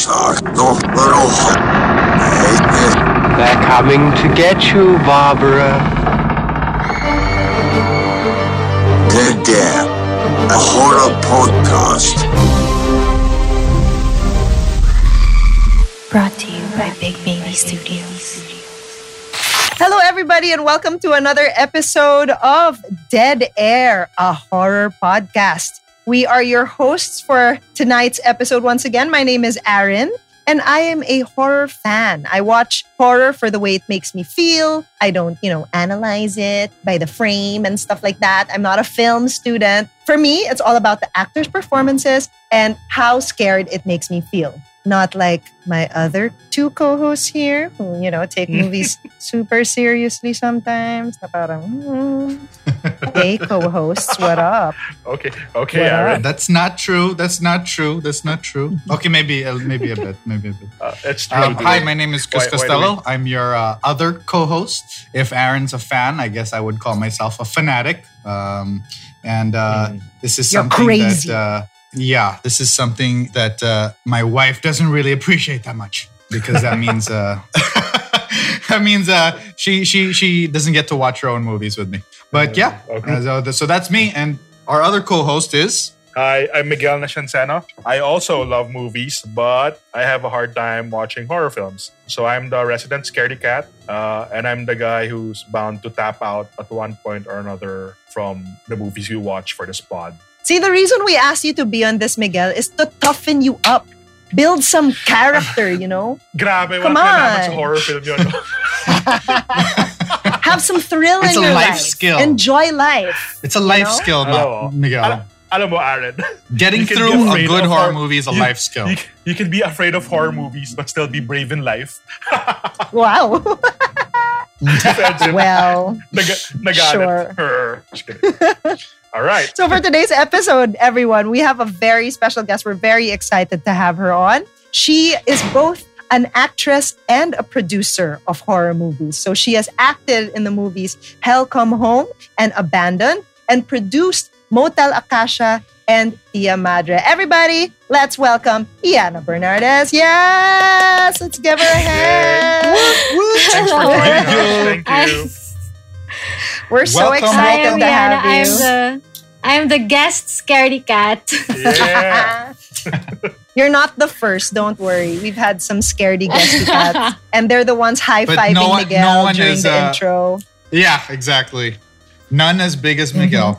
Exacto, pero... Este, They're coming to get you, Barbara. Dead Air, a horror podcast. Brought to you by Big Baby Studios. Hello, everybody, and welcome to another episode of Dead Air, a horror podcast. We are your hosts for tonight's episode once again. My name is Aaron, and I am a horror fan. I watch horror for the way it makes me feel. I don't, you know, analyze it by the frame and stuff like that. I'm not a film student. For me, it's all about the actors' performances and how scared it makes me feel. Not like my other two co-hosts here, who, you know, take movies super seriously sometimes. Na parang. Hey, co-hosts, what up? Okay, okay, What Aaron. up? That's not true. That's not true. That's not true. Okay, maybe uh, maybe a bit. Maybe a bit. Uh, it's true. Um, hi, my name is Chris Why- why do Costello. I'm your uh, other co-host. If Aaron's a fan, I guess I would call myself a fanatic. Um, and uh, Mm. this is You're something crazy. that uh, yeah, this is something that uh, my wife doesn't really appreciate that much because that means uh, that means uh, she she she doesn't get to watch her own movies with me. But yeah, Okay. uh, so, so that's me. And our other co-host is. Hi, I'm Miguel Nashanseno. I also love movies, but I have a hard time watching horror films. So I'm the resident scaredy cat, uh, and I'm the guy who's bound to tap out at one point or another from the movies we watch for this pod. See, the reason we asked you to be on this, Miguel, is to toughen you up. Build some character, you know? Grabe, Come wala ka on. horror film yun. no? Have some thrill It's in a your life life. skill. Enjoy life. It's a life know? skill, Ma- Hello. Miguel. Alam, alam mo, Aaron, Getting you can be through a good horror horror- movie is a you- life skill. you, you can be afraid of horror movies but still be brave in life. Wow. Well, Nag- nagalit. Sure. Her. Just kidding. All right. so for today's episode, everyone, we have a very special guest. We're very excited to have her on. She is both an actress and a producer of horror movies. So she has acted in the movies Hellcome Home and Abandoned and produced Motel Acacia and Tia Madre. Everybody, let's welcome Iana Bernardez. Yes! Let's give her a hand. Thanks for Hello. joining us. Thank you. We're so Welcome, I excited am to Yana. have I'm the I'm the guest scaredy cat. Yeah. You're not the first, don't worry. We've had some scaredy guesty cats, and they're the ones high fiving no one- Miguel no one during is, the uh, intro. yeah, exactly. None as big as Miguel.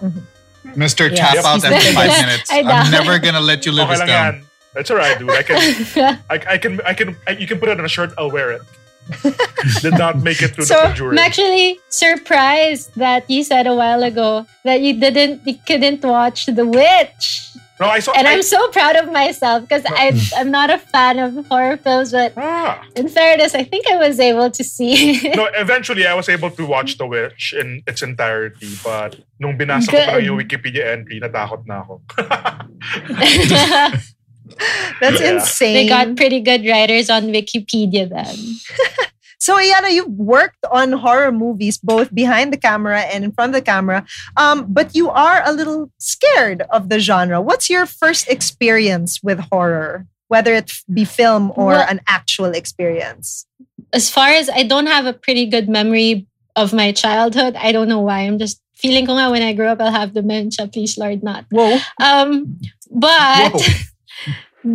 Mr. Mm-hmm, Yeah. Tap out Yep. every five minutes. I know. I'm never gonna let you live Okay us down. That's alright, dude. I can, I, I can, I can, I, you can put it on a shirt. I'll wear it. Did not make it through So, the conjuring. I'm actually surprised that you said a while ago that you didn't you couldn't watch The Witch. no, I saw. And I, I'm so proud of myself because I I'm not a fan of horror films, but ah. in fairness, I think I was able to see. No, eventually I was able to watch The Witch in its entirety, but nung binasa ko pa yung Wikipedia entry, natakot na ako. That's Yeah. insane. they got pretty good writers on Wikipedia then. so, Iana, you've worked on horror movies both behind the camera and in front of the camera, um, but you are a little scared of the genre. What's your first experience with horror, whether it be film or Well- an actual experience? As far as I don't have a pretty good memory of my childhood, I don't know why. I'm just feeling ko nga when I grow up, I'll have dementia. Please, Lord, not. Whoa. Um, but Whoa.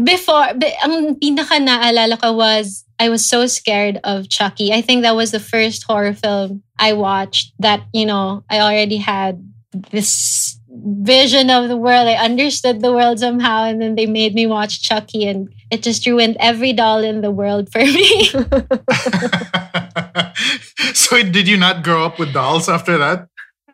before, ang pinaka naalala ko was I was so scared of Chucky. I think that was the first horror film I watched that, you know, I already had this vision of the world. I understood the world somehow, and then they made me watch Chucky, and it just ruined every doll in the world for me. so did you not grow up with dolls after that?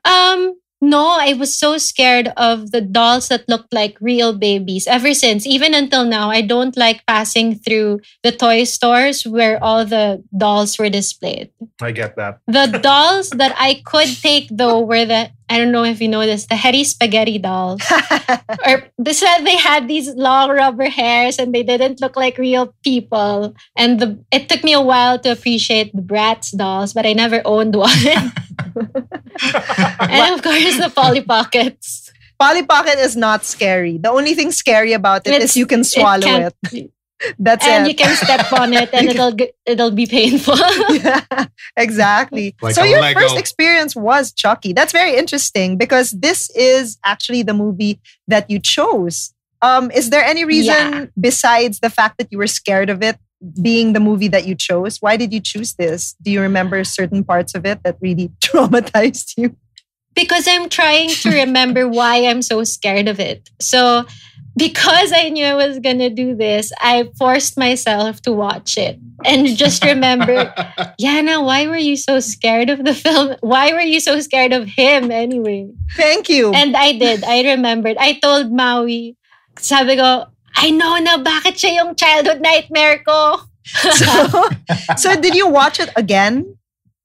Um, no, I was so scared of the dolls that looked like real babies. Ever since, even until now, I don't like passing through the toy stores where all the dolls were displayed. I get that. The dolls that I could take though were the I don't know if you know this, the Hetty Spaghetti dolls. or they said they had these long rubber hairs and they didn't look like real people. And the it took me a while to appreciate the Bratz dolls, but I never owned one. and of course the Polly Pockets. Polly Pocket is not scary. The only thing scary about it is It's- you can swallow it. can't- That's and you can step on it and it'll it'll be painful. yeah, exactly. Like so your Lego. first experience was Chucky. That's very interesting because this is actually the movie that you chose. Um, is there any reason Yeah. besides the fact that you were scared of it being the movie that you chose? Why did you choose this? Do you remember certain parts of it that really traumatized you? because I'm trying to remember why I'm so scared of it. So because I knew I was gonna do this, I forced myself to watch it and just remember, Yana, why were you so scared of the film? Why were you so scared of him anyway? Thank you. And I did. I remembered. I told Maui, sabi ko, I know na bakit siya yung childhood nightmare ko. so, so did you watch it again?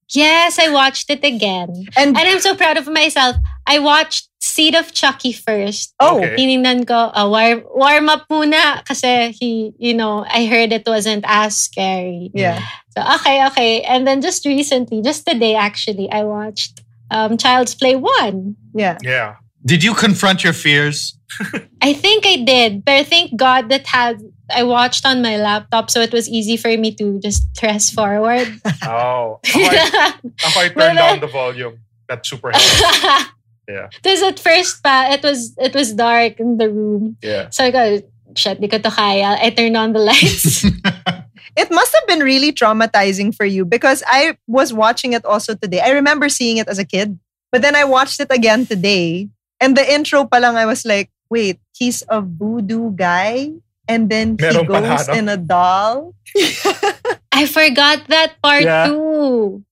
yes, I watched it again. And, And I'm so proud of myself. I watched Seed of Chucky first. oh, Okay. Tinignan ko, uh, warm, warm up muna kasi he, you know, I heard it wasn't as scary. yeah. So, okay, okay. And then just recently, just today actually, I watched um, Child's Play 1. Yeah. Yeah. Did you confront your fears? I think I did, but I thank God that had I watched on my laptop, so it was easy for me to just press forward. Oh. Ako, I, ako I turned down the volume. That's super helpful. Yeah. Because at first pa, it was it was dark in the room. Yeah. So I go, shit, di ko to kaya. I turned on the lights. It must have been really traumatizing for you because I was watching it also today. I remember seeing it as a kid, but then I watched it again today. And the intro pa lang, I was like, wait, he's a voodoo guy? And then he Meron pala, goes no? in a doll? I forgot that part Yeah. too.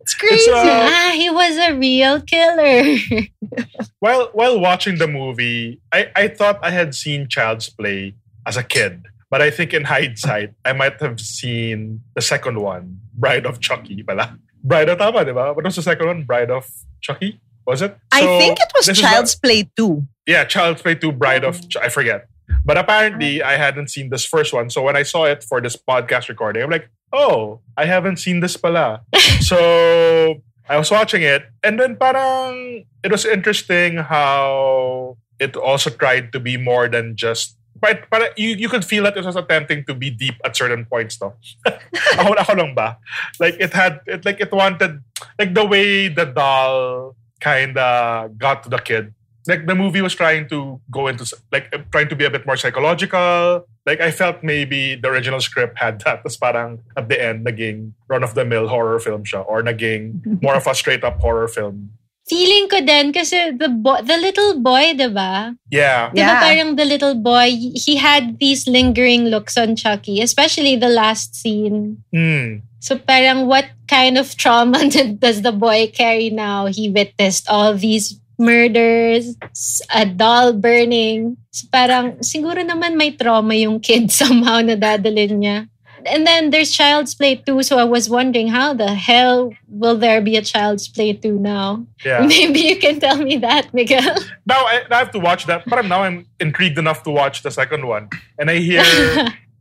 It's crazy. uh, ah, he was a real killer. While while watching the movie, I, I thought I had seen Child's Play as a kid. But I think in hindsight, I might have seen the second one, Bride of Chucky. Pala. Bride of Tama, di ba? What was the second one? Bride of Chucky? Was it? I So, think it was Child's Play 2. Yeah, Child's Play 2, Bride of mm-hmm. I forget. But apparently, mm-hmm. I hadn't seen this first one. So when I saw it for this podcast recording, I'm like, oh, I haven't seen this pala. so I was watching it, and then parang it was interesting how it also tried to be more than just. But, but you, you could feel that it was attempting to be deep at certain points, though. ako, ako lang ba? Like it had, it like it wanted, like the way the doll kind of got to the kid like the movie was trying to go into like uh, trying to be a bit more psychological. Like I felt maybe the original script had that. Tapos parang at the end naging run of the mill horror film siya or naging more of a straight up horror film. Feeling ko din kasi the bo- the little boy, diba? Yeah. Diba Yeah. parang the little boy, he had these lingering looks on Chucky, especially the last scene. Mm. So parang what kind of trauma did- does the boy carry now? He witnessed all these murders, a doll burning. So parang siguro naman may trauma yung kid somehow na dadalhin niya. And then there's Child's Play 2, so I was wondering how the hell will there be a Child's Play 2 now? Yeah. Maybe you can tell me that, Miguel. Now I, I have to watch that. But now I'm intrigued enough to watch the second one. And I hear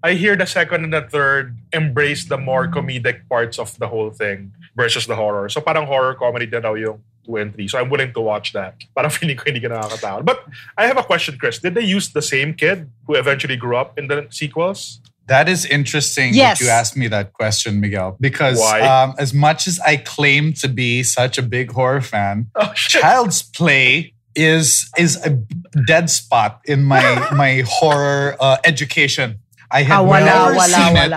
I hear the second and the third embrace the more comedic parts of the whole thing versus the horror. So parang horror comedy din daw yung 2 and 3. So I'm willing to watch that. Parang feeling ko hindi ka nakakatakot. But I have a question, Chris. Did they use the same kid who eventually grew up in the sequels? That is interesting Yes. that you asked me that question, Miguel. Because um, as much as I claim to be such a big horror fan, Oh. Child's Play is is a dead spot in my my horror uh, education. I Ah, had wala, never wala, seen it.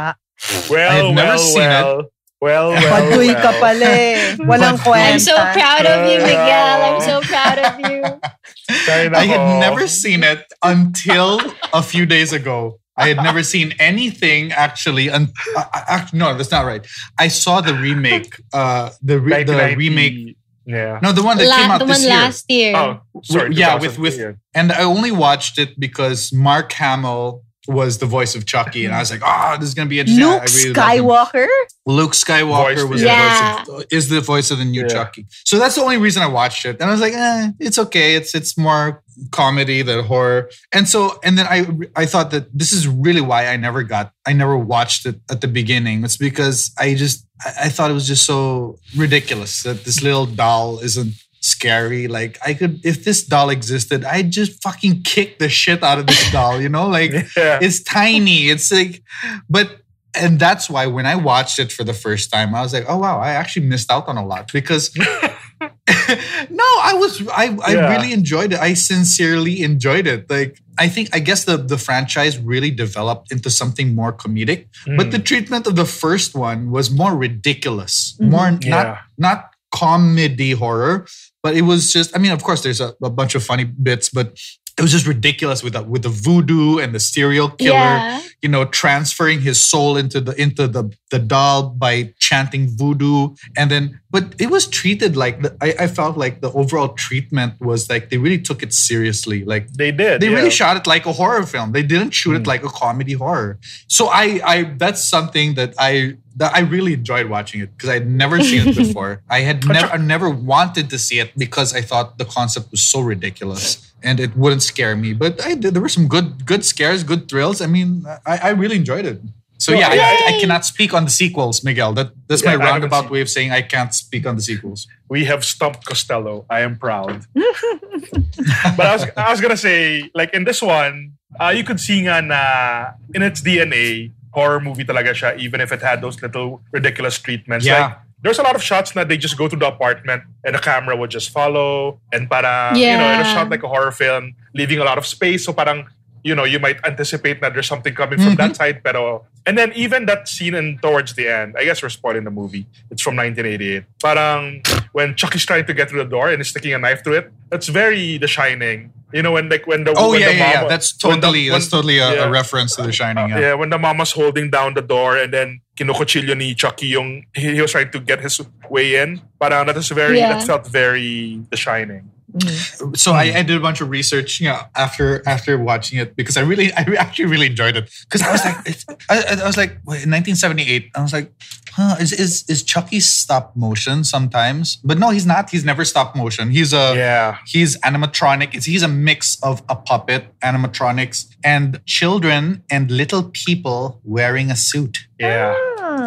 Well, I had never well, seen it. well. Well, well, Paduy ka pala eh. Walang kwenta. I'm so proud of you, Miguel. I'm so proud of you. I had never seen it until a few days ago. I had never seen anything actually. Un- uh, uh, no, that's not right. I saw the remake. Uh, the re- the 1990 remake. Yeah. No, the one that came out the this one year. last year. Oh, sorry. Yeah, with- with- yeah. And I only watched it because Mark Hamill was the voice of Chucky, and I was like, "Oh, this is gonna be interesting." I- Luke I really. Skywalker? Luke Skywalker Voice was the- the voice of, is the voice of the new Yeah. Chucky. So that's the only reason I watched it. And I was like, eh, it's okay. It's it's more comedy than horror. And so and then I I thought that this is really why I never got I never watched it at the beginning. It's because I just I, I thought it was just so ridiculous that this little doll isn't scary. Like I could, if this doll existed, I'd just fucking kick the shit out of this doll. You know, like Yeah. it's tiny. It's like, but and that's why when I watched it for the first time, I was like, oh wow, I actually missed out on a lot because. no, I was I, I Yeah. really enjoyed it. I sincerely enjoyed it. Like I think I guess the the franchise really developed into something more comedic. But Mm. the treatment of the first one was more ridiculous, Mhm. more Yeah. not not comedy horror, but it was just. I mean, of course, there's a, a bunch of funny bits, but it was just ridiculous with the, with the voodoo and the serial killer. Yeah. You know, transferring his soul into the into the the doll by chanting voodoo, and then but it was treated like the, I, I felt like the overall treatment was like they really took it seriously, like They did. they yeah. really shot it like a horror film. They didn't shoot it Mm. like a comedy horror. So I, I that's something that I that I really enjoyed watching it because I'd never seen it before. I had never I never wanted to see it because I thought the concept was so ridiculous and it wouldn't scare me. But I did. There were some good good scares, good thrills. I mean, I, I really enjoyed it. So yeah, I, I, I cannot speak on the sequels, Miguel. That that's Yeah, my roundabout way of saying I can't speak on the sequels. we have stumped Costello. I am proud. but I was I was gonna say, like in this one, uh, you could see nga na in its DNA, horror movie talaga siya, even if it had those little ridiculous treatments. Yeah. Like, there's a lot of shots that they just go to the apartment and the camera would just follow and para you know was Yeah. shot like a horror film, leaving a lot of space. So parang you know you might anticipate that there's something coming from that mm-hmm. side, pero and then even that scene in towards the end, I guess we're spoiling the movie. It's from 1988. Parang when Chucky's trying to get through the door and is sticking a knife through it, that's very The Shining. You know when like when the Oh when yeah, the yeah, yeah. That's when the- totally that's when- totally a, yeah. a reference to The Shining. yeah. when the mama's holding down the door and then kinukuchilyo ni Chucky yung he, he was trying to get his way in. Parang that is very Yeah. that felt very The Shining. Mm. so I, I did a bunch of research you know, after after watching it because I really I actually really enjoyed it. Because I was like I- I was like wait, in 1978 I was like huh is is is Chucky stop motion sometimes? But no he's not. He's never stop motion. He's a Yeah. he's animatronic. It's, he's a mix of a puppet animatronics and children and little people wearing a suit. Yeah.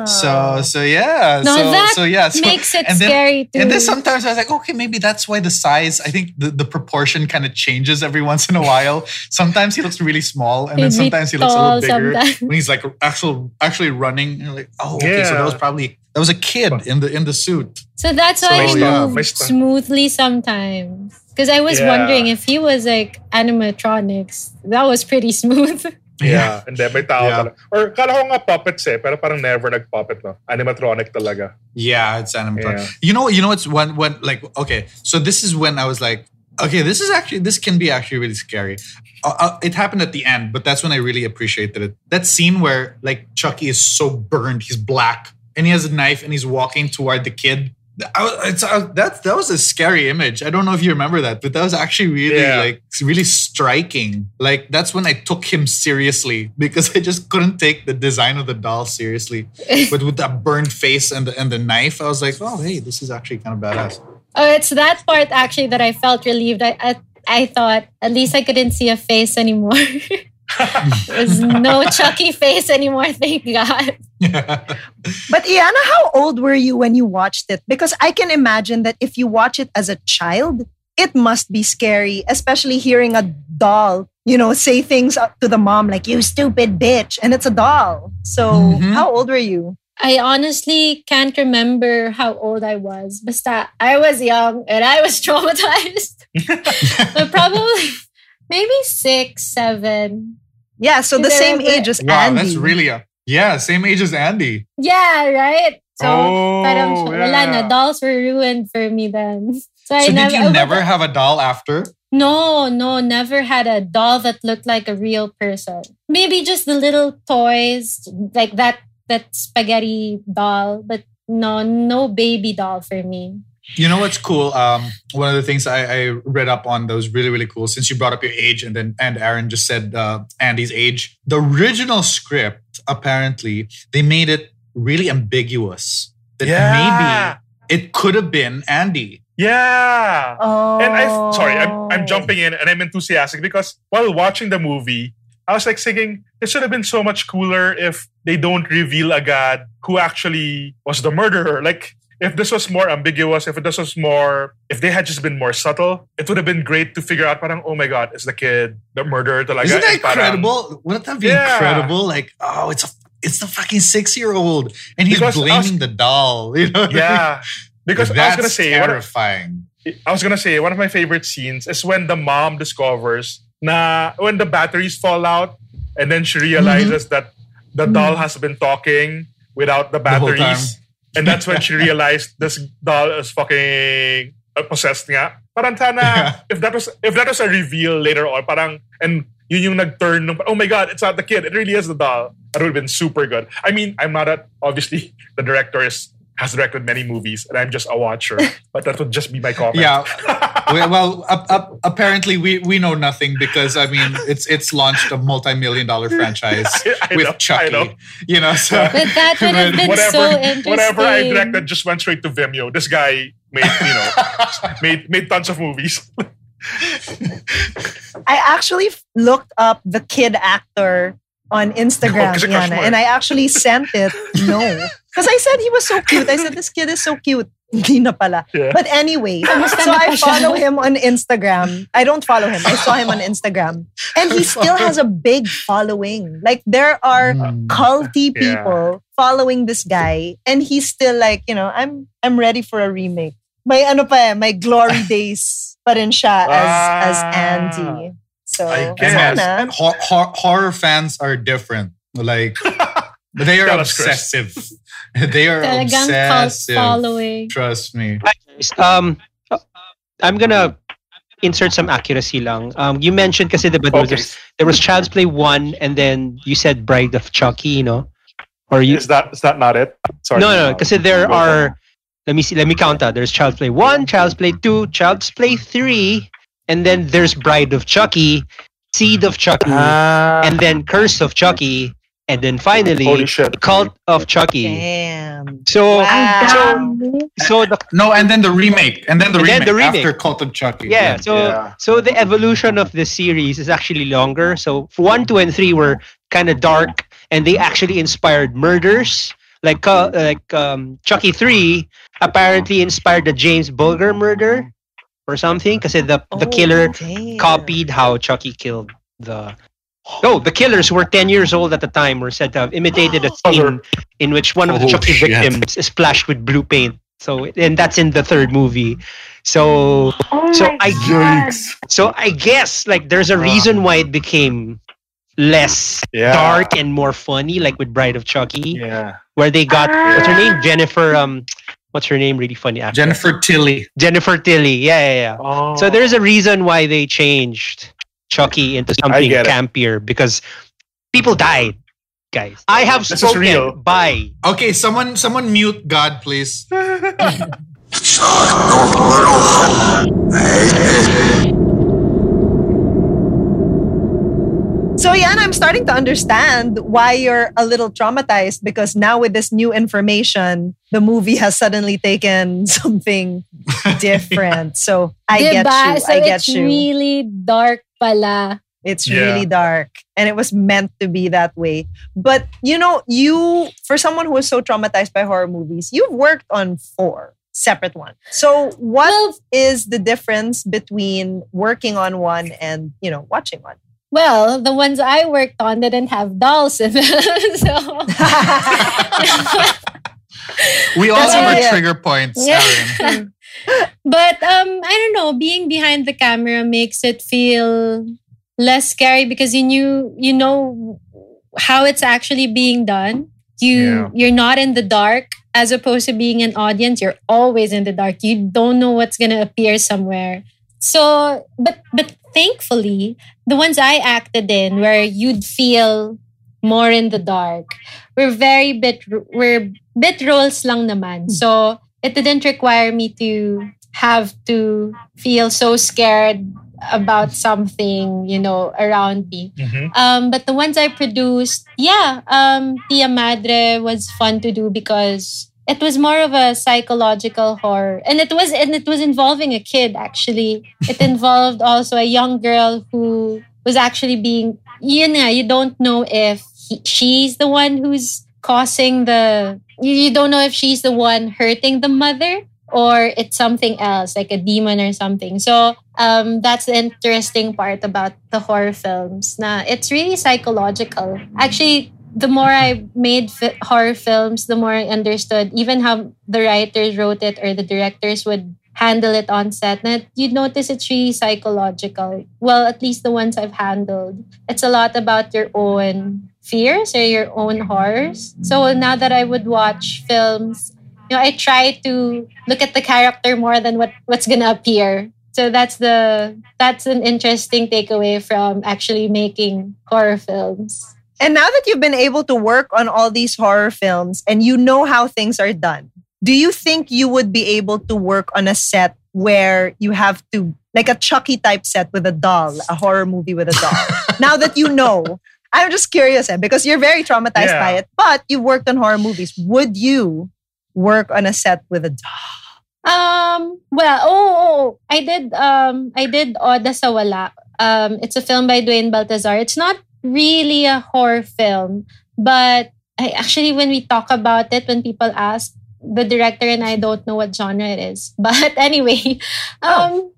So so yeah No, so that so yeah so, makes it and then- scary too. and then sometimes I was like, okay, maybe that's why the size, I think the, the proportion kind of changes every once in a while. Sometimes he looks really small, and then He'd be sometimes he looks a little bigger. sometimes. When he's like actual actually running, you're like, oh, okay, so that was probably that was a kid in the in the suit. So that's So, why he yeah, moved smoothly sometimes. Because I was Yeah. wondering if he was like animatronics, that was pretty smooth. Yeah. And then may tao Yeah. talaga. Or kala ko nga puppets eh, pero parang never nag-puppet no. Animatronic talaga. Yeah, it's animatronic. Yeah. You know, you know, it's when when like okay, so this is when I was like, okay, this is actually this can be actually really scary. Uh, uh, it happened at the end, but that's when I really appreciated it. That scene where like Chucky is so burned, he's black, and he has a knife, and he's walking toward the kid. I, was- it's, uh, that that was a scary image. I don't know if you remember that, but that was actually really Yeah. like really striking. Like that's when I took him seriously because I just couldn't take the design of the doll seriously. but with that burned face and the and the knife, I was like, oh hey, this is actually kind of badass. Oh, it's that part actually that I felt relieved. I I, I thought at least I couldn't see a face anymore. There's no Chucky face anymore, thank God. But Iana, how old were you when you watched it? Because I can imagine that if you watch it as a child, it must be scary, especially hearing a doll, you know, say things up to the mom like, you stupid bitch. And it's a doll. So Mhm. how old were you? I honestly can't remember how old I was. Basta, I was young and I was traumatized. but probably maybe six, seven. Yeah, so the same age as wow, Andy. that's really a yeah, same age as Andy. Yeah, right? So Oh, parang wala na, dolls were ruined for me then. So, I So never, did you oh I- never have a doll after? No, no, never had a doll that looked like a real person. Maybe just the little toys, like that that spaghetti doll, but no, no baby doll for me. You know what's cool? Um, one of the things I, I read up on that was really really cool. Since you brought up your age, and then and Aaron just said uh, Andy's age. The original script apparently they made it really ambiguous that Yeah. maybe it could have been Andy. Yeah. Oh. And I sorry, I'm, I'm jumping in and I'm enthusiastic because while watching the movie, I was like thinking it should have been so much cooler if they don't reveal a god who actually was the murderer. Like if this was more ambiguous, if this was more, if they had just been more subtle, it would have been great to figure out. Parang, oh my god, is the kid the murderer? Talaga? Isn't that incredible? Wouldn't that be Yeah. incredible? Like, oh, it's a it's the fucking six year old, and he's Because blaming was- the doll. You know? Yeah, because I was that's gonna say one of, terrifying. I was gonna say one of my favorite scenes is when the mom discovers na when the batteries fall out, and then she realizes mm-hmm. that the doll mm-hmm. has been talking without the batteries, and that's when she realized this doll is fucking uh, possessed nga. Parang sana Yeah. if that was if that was a reveal later on, parang and yun yung nag-turn nung, oh my god, it's not the kid, it really is the doll. That would have been super good. I mean, I'm not a obviously the director is has directed many movies and I'm just a watcher, but that would just be my comment. Yeah. well, well up, up, apparently we we know nothing because I mean it's it's launched a multi million dollar franchise I with know, Chucky. I know. You know, so But that would have been whatever, so interesting. whatever I directed just went straight to Vimeo. This guy made you know made made tons of movies. I actually looked up the kid actor on oh, Instagram, Oh, kasi crush Yana, and I actually sent it. No. Because I said he was so cute. I said, this kid is so cute. Hindi na pala. Yeah. But anyway, so I follow him on Instagram. I don't follow him. I saw him on Instagram. And he still has a big following. Like there are Mm. culty Yeah. people following this guy. And he's still like, you know, I'm I'm ready for a remake. My ano pa eh, may glory days pa rin siya as, as Ah. Andy. So, I guess. sana. hor- hor- horror fans are different. Like they are Tell us, Chris. obsessive. They are Talagang cult obsessive. following. Trust me. Um, I'm gonna insert some accuracy lang. Um, you mentioned kasi diba, there, Okay. was, there was Child's Play 1 and then you said Bride of Chucky, you know? Or you Is that is that not it? Sorry. No, no, kasi there are let me see, let me count out. There's Child's Play 1, Child's Play 2, Child's Play 3, and then there's Bride of Chucky, Seed of Chucky, Ah, and then Curse of Chucky, and then finally holy shit. Cult of Chucky. Damn. So Wow. so the No, and then the remake, and then the, And then remake, the remake. after Cult of Chucky. Yeah, so Yeah. so the evolution of the series is actually longer. So one, two, and three were kind of dark, and they actually inspired murders. Like uh, like um, Chucky three apparently inspired the James Bulger murder or something, because the the Oh, killer damn. copied how Chucky killed the. Oh, the killers who were 10 years old at the time were said to have imitated a scene in which one of the Oh, Chucky shit. victims is splashed with blue paint. So, and that's in the third movie. So, so I guess, so I guess like there's a reason why it became less Yeah. dark and more funny, like with Bride of Chucky, Yeah. where they got what's her name, Jennifer. Um, what's her name? Really funny actress. Jennifer Tilly. Jennifer Tilly. Yeah, yeah, yeah. Oh. So there's a reason why they changed Chucky into something campier because people died, guys. I have This is spoken. real. Bye. Okay, someone someone mute God, please. Chuck the little hoe. Hey, So yeah, I'm starting to understand why you're a little traumatized because now with this new information, the movie has suddenly taken something different. So I get you. So I get it's you. really dark pala. It's Yeah. really dark and it was meant to be that way. But you know, you for someone who is so traumatized by horror movies, you've worked on four separate ones. So what is Well, the difference between working on one and, you know, watching one? Well, the ones I worked on didn't have dolls in them. so We all That's have our trigger points, Yeah. But um I don't know, being behind the camera makes it feel less scary because you knew you know how it's actually being done. You Yeah. you're not in the dark as opposed to being an audience, you're always in the dark. You don't know what's gonna appear somewhere. So but but thankfully, the ones I acted in where you'd feel more in the dark were very bit were bit roles lang naman. So it didn't require me to have to feel so scared about something, you know, around me. Mhm. Um, but the ones I produced, yeah, um, Tia Madre was fun to do because it was more of a psychological horror, and it was and it was involving a kid. Actually, it involved also a young girl who was actually being. You know, you don't know if he, she's the one who's causing the you, don't know if she's the one hurting the mother or it's something else like a demon or something so um, that's the interesting part about the horror films na it's really psychological actually the more i made horror films the more i understood even how the writers wrote it or the directors would handle it on set na you'd notice it's really psychological well at least the ones i've handled it's a lot about your own fears or your own horrors so now that i would watch films you know, I try to look at the character more than what what's gonna appear. So that's the that's an interesting takeaway from actually making horror films. And now that you've been able to work on all these horror films and you know how things are done, do you think you would be able to work on a set where you have to, like a Chucky type set with a doll, a horror movie with a doll? now that you know, I'm just curious eh, because you're very traumatized Yeah. by it, but you've worked on horror movies. Would you work on a set with a doll? Um, well, oh, oh, I did um I did Oda sa Wala. Um it's a film by Dwein Baltazar. It's not really a horror film, but I actually when we talk about it when people ask the director and I don't know what genre it is. But anyway, um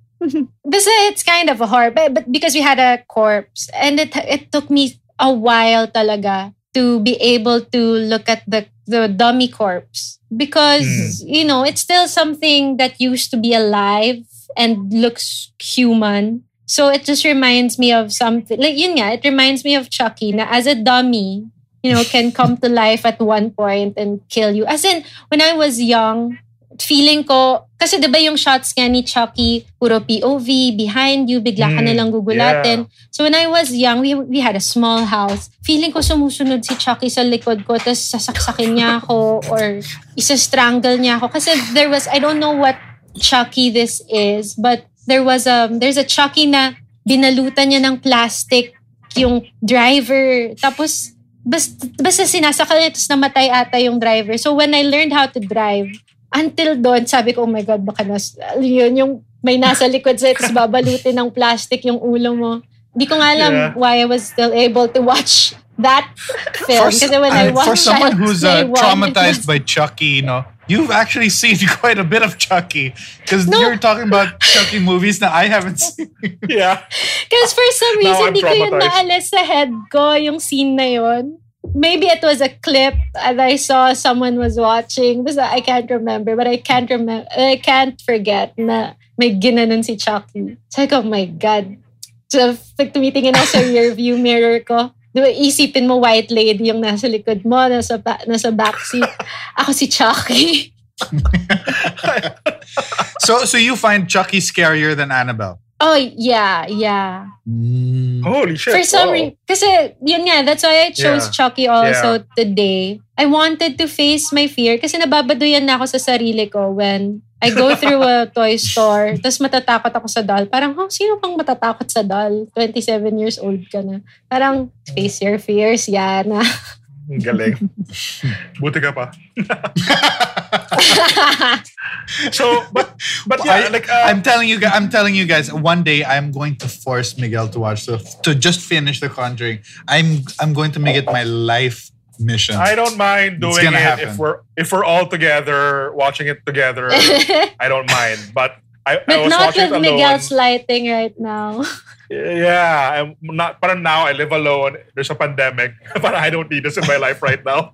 this it's kind of a horror but, but because we had a corpse and it it took me a while talaga to be able to look at the the dummy corpse. Because you know it's still something that used to be alive and looks human so it just reminds me of something like yun nga, it reminds me of Chucky na as a dummy you know can come to life at one point and kill you as in when I was young feeling ko, kasi 'di ba yung shots nga ni Chucky, puro POV, behind you, bigla ka Mm, nalang gugulatin. So when I was young, we, we had a small house. Feeling ko sumusunod si Chucky sa likod ko, tapos sasaksakin niya ako or isa-strangle niya ako. Kasi there was, I don't know what Chucky this is, but there was a, there's a Chucky na binalutan niya ng plastic yung driver. Tapos, basta, basta sinasakal niya, tapos namatay ata yung driver. So when I learned how to drive, until doon, sabi ko, oh my God, baka nas, yun, yung may nasa likod sa'yo, tapos babalutin ng plastic yung ulo mo. Hindi ko nga alam Yeah. why I was still able to watch that film. For, Kasi when I for watched someone Child's who's uh, traumatized by Chucky, you know, you've actually seen quite a bit of Chucky because No. you're talking about Chucky movies that I haven't seen. Yeah. Because for some Now reason, I'm di ko yun maalis sa head ko, yung scene na yun. Maybe it was a clip and I saw someone was watching. Basta I can't remember, but I can't remember. I can't forget na may ginanon si Chucky. Sabi ko, oh my God. So, pag tumitingin ako sa rear view mirror ko, di ba, isipin mo white lady yung nasa likod mo, nasa, ba- nasa backseat. Ako si Chucky. so, so you find Chucky scarier than Annabelle? Oh, yeah, yeah. Holy shit. For some wow. reason, kasi yun nga, that's why I chose Yeah. Chucky also today. I wanted to face my fear kasi nababaduyan na ako sa sarili ko when I go through a toy store, tapos matatakot ako sa doll. Parang, oh, sino pang matatakot sa doll? 27 years old ka na. Parang, face your fears, Yana. Ang Galing. Buti ka pa. So, but, but yeah, I, like, uh, I'm telling you, guys, I'm telling you guys. One day, I'm going to force Miguel to watch so to just finish The Conjuring. I'm I'm going to make it my life mission. I don't mind doing it happen. if we're if we're all together watching it together. I don't mind, but I, I but was not watching with it. Miguel's lighting right now. Yeah, I'm not. But now I live alone. There's a pandemic, but I don't need this in my life right now.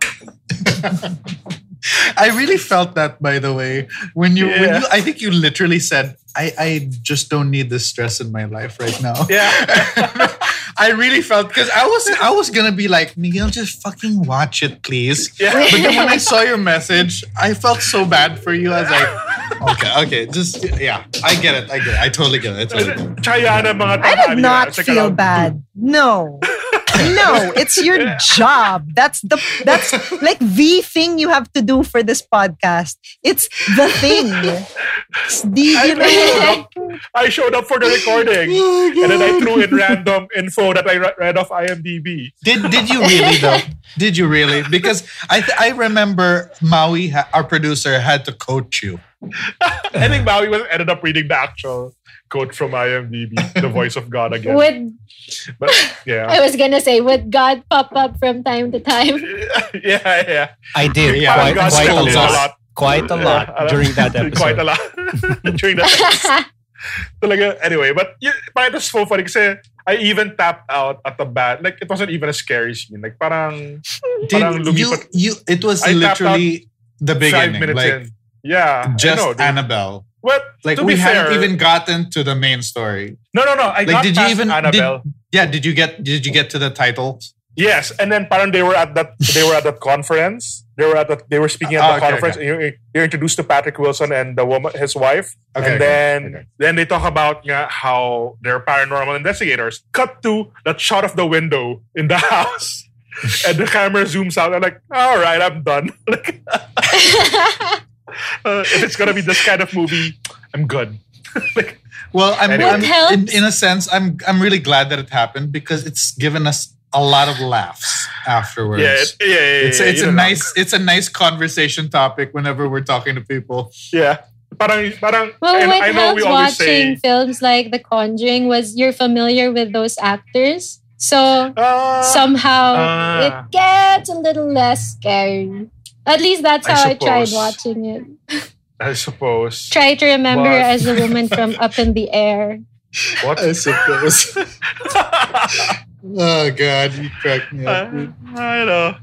I really felt that, by the way, when you when you. I think you literally said, "I I just don't need this stress in my life right now." Yeah, I really felt because I was I was gonna be like Miguel, just fucking watch it, please. yeah. But then when I saw your message, I felt so bad for you. I was like, okay, okay, just yeah, I get it, I get it, I totally get it. I totally get it. Mga I did not feel bad. No. No, it's your job. That's the that's like the thing you have to do for this podcast. It's the thing. Do you I, I, showed up, I showed up for the recording, oh and then I threw in random info that I read off IMDb. Did did you really though? Did you really? Because I th- I remember Maui, our producer, had to coach you. I think Maui was ended up reading the actual quote from IMDb, the voice of God again. Would But I was gonna say, would God pop up from time to time? yeah, yeah. I did Yeah, quite, God quite stepped a in lot. Quite a lot a lot. during that episode. Quite a lot. during that episode. Talaga, anyway, but y- parang it was so funny kasi I even tapped out at the bat. Like, it wasn't even a scary scene. Like, parang Parang Did you, lumipat- you? It was I literally the five beginning, minutes like in. Yeah. just I know, dude. Annabelle. But Like to we be hadn't fair, even gotten to the main story. No, no, no. I Like, got did you even? Annabelle. Did, yeah, did you get? Did you get to the title? Yes, and then parang they were at that they were at that conference. They were at that they were speaking at Ah, the okay, conference. And you're, you're introduced to Patrick Wilson and the woman, his wife, Okay, and okay, then okay. then they talk about nga, how they're paranormal investigators. Cut to that shot of the window in the house, and the camera zooms out. I'm like, all right, I'm done. like, uh, if it's gonna be this kind of movie, I'm good. like, Well, I'm, Anyway. I'm helps? in, in a sense, I'm I'm really glad that it happened because it's given us a lot of laughs afterwards. yeah, it, yeah, yeah, yeah, it's yeah, it's you a know. nice it's a nice conversation topic whenever we're talking to people. yeah. Parang, parang, well, what I know we helps watching say, films like The Conjuring was you're familiar with those actors, so uh, somehow ah. it gets a little less scary. At least that's I how I, tried watching it. I suppose. Try to remember But- as a woman from Up in the Air. What? I suppose. oh God, you cracked me up. Uh, I know.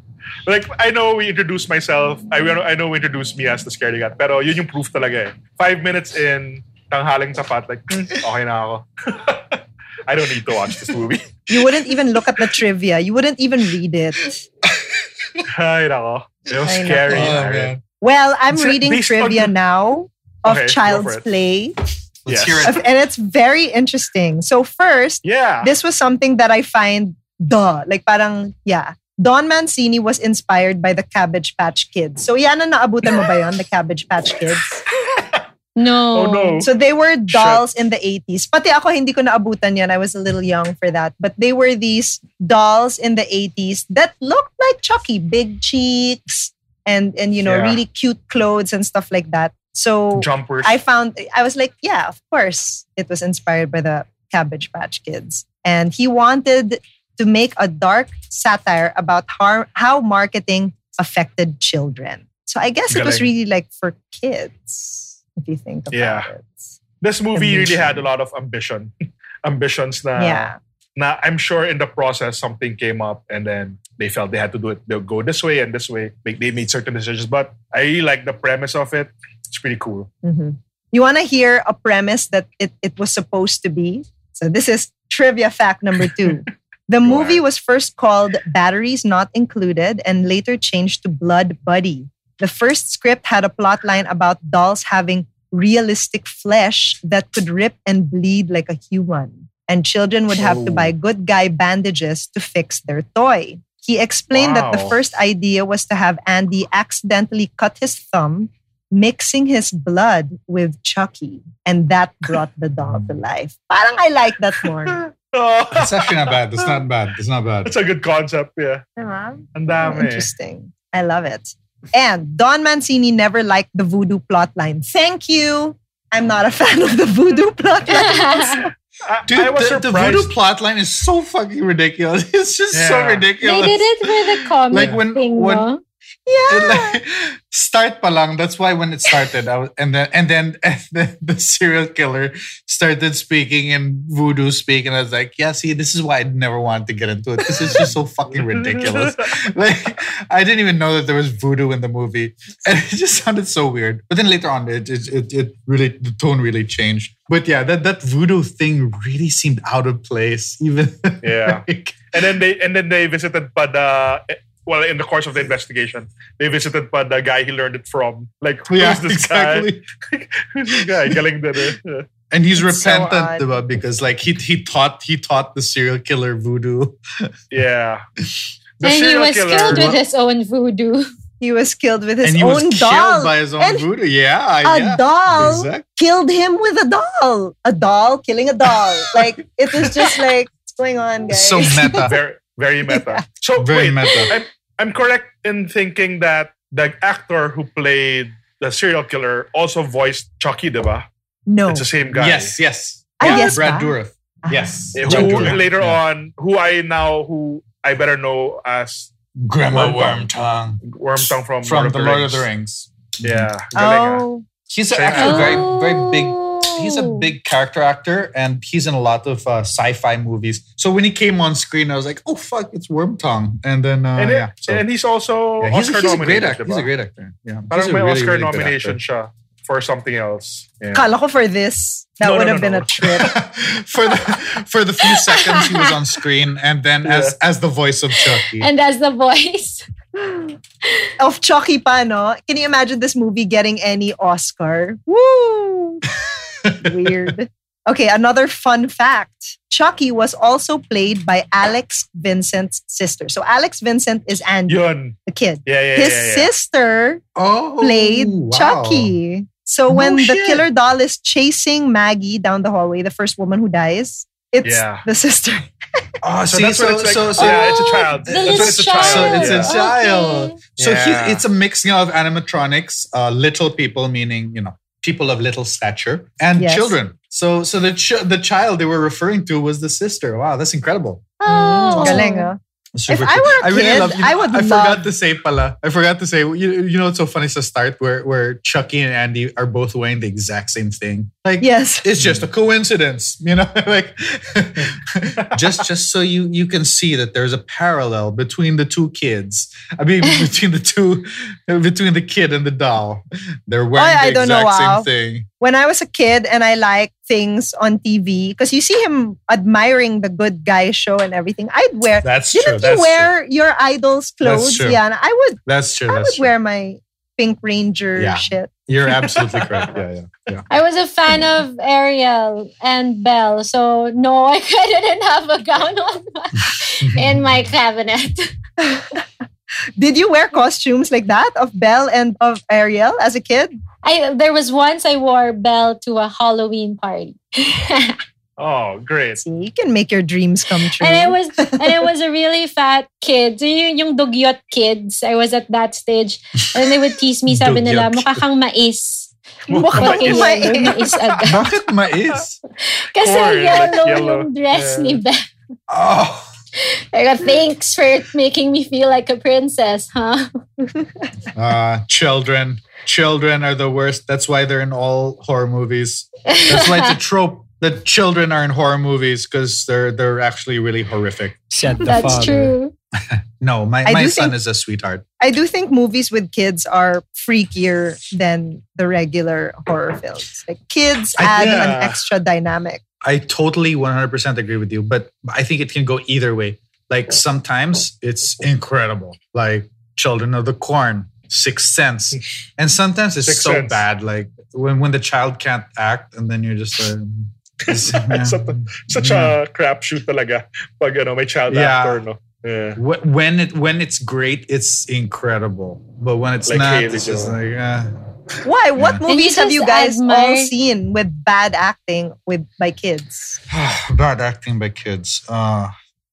Like, I know we introduced myself. I, know- I know we introduced me as the scaredy cat. Pero yun yung proof talaga eh. Five minutes in, tanghaling tapat, like, hmm, okay na ako. I don't need to watch this movie. You wouldn't even look at the trivia. You wouldn't even read it. Ay, nako. It was Ay, scary. Oh, Well, I'm It's reading based on trivia now of Okay, Child's. Play, Let's Yes. hear it. and it's very interesting. So first, Yeah. this was something that I find duh, like parang yeah. Don Mancini was inspired by the Cabbage Patch Kids. So yan ang naabutan mo ba yun, the Cabbage Patch Kids? No. oh no. So they were dolls in the 80s. Pati ako hindi ko naabutan yan. I was a little young for that. But they were these dolls in the 80s that looked like Chucky, big cheeks and and you know, Yeah. really cute clothes and stuff like that. So Jumpers. I found I was like, yeah, of course, it was inspired by the Cabbage Patch Kids, and he wanted to make a dark satire about how how marketing affected children. So I guess it was really like for kids, if you think about Yeah. it. this movie really had a lot of ambition. Ambitions na, yeah, na I'm sure in the process something came up and then they felt they had to do it. They'll go this way and this way. They, they made certain decisions. But I really like the premise of it. It's pretty cool. Mhm. You want to hear a premise that it, it was supposed to be? So this is trivia fact number two. The movie was first called Batteries Not Included and later changed to Blood Buddy. The first script had a plot line about dolls having realistic flesh that could rip and bleed like a human. And children would have to Oh. buy good guy bandages to fix their toy. He explained that the first idea was to have Andy accidentally cut his thumb, mixing his blood with Chucky. And that brought the doll to life. Parang I like that more. Oh, It's actually not bad. It's not bad. It's not bad. It's a good concept. Yeah. Diba? Ang dami. Interesting. I love it. And Don Mancini never liked the voodoo plotline. Thank you. I'm not a fan of the voodoo plotline. I, Dude, I was the, the surprised. voodoo plotline is so fucking ridiculous. It's just so ridiculous. They did it with a comic Like when- thing, when- no? It, yeah. like, start pa lang. That's why when it started, I was, and then and then and then the serial killer started speaking in voodoo speak, and I was like, yeah, see, this is why I never wanted to get into it. This is just so fucking ridiculous. Like I didn't even know that there was voodoo in the movie, and it just sounded so weird. But then later on, it it it, it really the tone really changed. But yeah, that that voodoo thing really seemed out of place. Even Yeah. like, and then they and then they visited pa the well in the course of the investigation they visited pa the guy he learned it from. Like who's yeah, this exactly. guy? who's this guy? Galing din eh. Yeah. And he's It's repentant odd. diba? because like he he taught he taught the serial killer voodoo. Yeah. The and he was killer- killed with his own voodoo. He was killed with his and he own was doll. killed by his own And voodoo. Yeah, a yeah. doll Exact- killed him with a doll. A doll killing a doll. like it was just like what's going on, guys? So meta. very very meta. So Very wait, meta. I'm I'm correct in thinking that the actor who played the serial killer also voiced Chucky, diba? no. It's the same guy. Yes, yes. I Yeah, guess Brad ba? Dourif. Ah. Yes. who Brad Dourif. later Yeah. on, who I now who I better know as Grima Wormtongue. Wormtongue Wormtongue from, from Lord The of Lord of the Rings. Yeah, galing, ah. Oh, He's Same actually very, very big. He's a big character actor, and he's in a lot of uh, sci-fi movies. So when he came on screen, I was like, "Oh fuck, it's Worm Wormtongue!" And then, uh, and, it- yeah, so, and he's also yeah, he's, Oscar he's a great actor. He's a great actor. Yeah, Parang he's a may really, Oscar really good nomination actor. siya for something else. Yeah. kala ko for this. That No, would no, have no, been no. a trip. for the for the few seconds he was on screen, and then as as the voice of Chucky. And as the voice. of Chucky pa, no? Can you imagine this movie getting any Oscar? Woo! Weird. Okay, another fun fact. Chucky was also played by Alex Vincent's sister. So Alex Vincent is Andy, Yun. the kid. Yeah, yeah, His yeah, yeah. sister oh, played wow. Chucky. So No when the killer doll is chasing Maggie down the hallway, the first woman who dies, it's Yeah. the sister. Oh, So see, that's so, what it's like. so, so, yeah, it's a child. That's what it's a child. child. So it's a child. Okay. So Yeah. he, it's a mixing of animatronics, uh, little people, meaning you know people of little stature, and Yes. children. So so the ch- the child they were referring to was the sister. Wow, that's incredible. Oh. Galing, ah. Super If I cool. were a really kid, love, you know, I would I love- forgot to say pala. I forgot to say. You, you know what's so funny? It's the start where where Chucky and Andy are both wearing the exact same thing. Like Yes. it's just a coincidence, you know. like just just so you you can see that there's a parallel between the two kids. I mean, between the two, between the kid and the doll. They're wearing I the don't know, exact wow. same thing. when I was a kid and I liked things on TV, because you see him admiring the good guy show and everything, I'd wear. That's Didn't true. you That's wear your idol's clothes? true. Yeah, I would. That's true. I That's would true. wear my Pink Ranger Yeah. shit. You're absolutely correct. Yeah, yeah, yeah. I was a fan of Ariel and Belle, so no, I didn't have a gown on in my cabinet. Did you wear costumes like that of Belle and of Ariel as a kid? I there was once I wore Belle to a Halloween party. Oh, great. See, you can make your dreams come true. And I was and I was a really fat kid. So yung, yung dugyot kids, I was at that stage. And they would tease me, sabi nila, Dugyot. mukha kang mais. Mukhang Porque mais. yellow, mais agad. Bakit mais? Kasi Corn, like yellow, yellow. yung dress Yeah. ni Belle. Oh, I go, thanks for making me feel like a princess, huh? uh, children. Children are the worst. That's why they're in all horror movies. That's why it's a trope that children are in horror movies because they're they're actually really horrific. Said the That's father. true. No, my, I my son think- is a sweetheart. I do think movies with kids are freakier than the regular horror films. Like kids I- add yeah. an extra dynamic. I totally 100% agree with you, but I think it can go either way. Like sometimes it's incredible, like Children of the Corn, Sixth Sense, and sometimes it's Sixth so Sense. bad, like when when the child can't act, and then you're just like, it's- yeah. Such, such a crapshoot talaga pag ano, may child Yeah. actor, no? Yeah. When it when it's great, it's incredible, but when it's Like not, Haley it's just like, uh, Why? What Yeah. movies have you you just guys all seen with bad acting with by kids? bad acting by kids. Uh,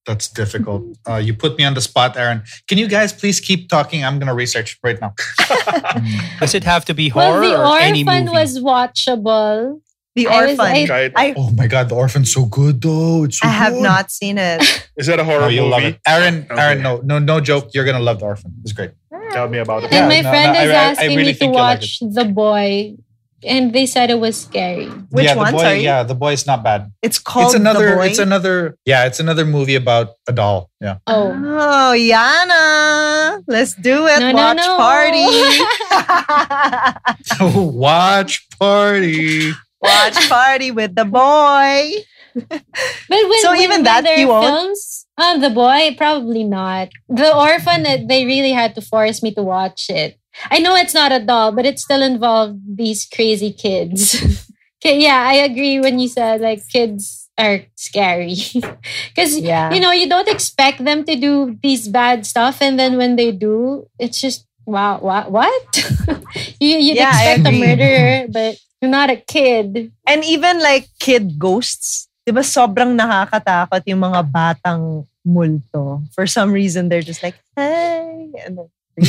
that's difficult. Uh, you put me on the spot, Aaron. Can you guys please keep talking? I'm gonna research right now. Does it have to be Well, horror the or any orphan movie? was watchable. The I was- Orphan. I- I Oh my god, the orphan's so good though. It's so I have good. not seen it. Is that a horror Oh, you'll love movie? it. Aaron, Okay. Aaron, no, no, no joke. You're gonna love the orphan. It's great. Tell me about it. Yeah, and my no, friend no, is I- I- I asking really me to think you'll like watch The Boy, and they said it was scary. Which yeah, one? The boy, Sorry. Yeah, the boy is not bad. It's called it's another. The Boy. It's another. Yeah, it's another movie about a doll. Yeah. Oh. Oh, Yana, let's do it. No, no, Watch no. party. Watch party. Watch party with the boy. But when, So when, even when that there you are won't? films, um, the boy probably not. The orphan, they really had to force me to watch it. I know it's not a doll, but it still involved these crazy kids. okay, yeah, I agree when you said like kids are scary because Yeah. you know you don't expect them to do these bad stuff, and then when they do, it's just wow, what, what? you you'd Yeah, expect a murderer, but you're not a kid. And even like kid ghosts, di ba sobrang nakakatakot yung mga batang multo. For some reason, they're just like, hey. And then,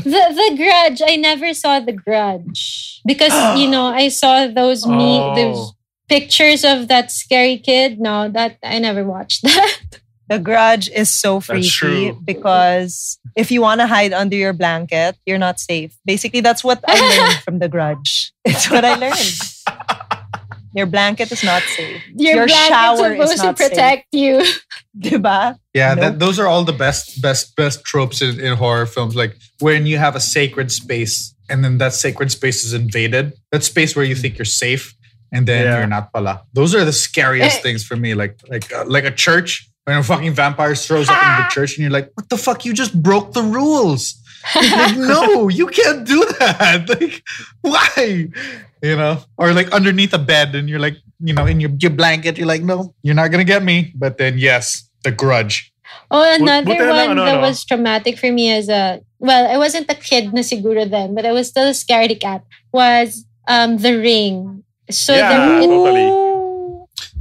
The the Grudge. I never saw the Grudge because you know I saw those me Oh. those pictures of that scary kid. No, that I never watched that. The Grudge is so freaky true. because if you want to hide under your blanket, you're not safe. Basically, that's what I learned from The Grudge. It's what I learned. Your blanket is not safe. Your, Your blanket's shower is supposed to not safe. protect you. Diba? Yeah, Nope. that, those are all the best, best, best tropes in, in horror films. Like when you have a sacred space and then that sacred space is invaded. That space where you think you're safe and then Yeah. you're not pala. Those are the scariest Eh. things for me. Like like uh, like a church when a fucking vampire throws up in the church and you're like, what the fuck? You just broke the rules. like, no, you can't do that. Like, why? You know, or like underneath a bed and you're like, you know, in your, your blanket, you're like, no, you're not gonna get me. But then, yes, the grudge. Oh, another buti na lang, one ano, that no? was traumatic for me as a well, I wasn't a kid na siguro then, but I was still a scaredy cat. Was um The Ring. So Yeah, the, it- totally.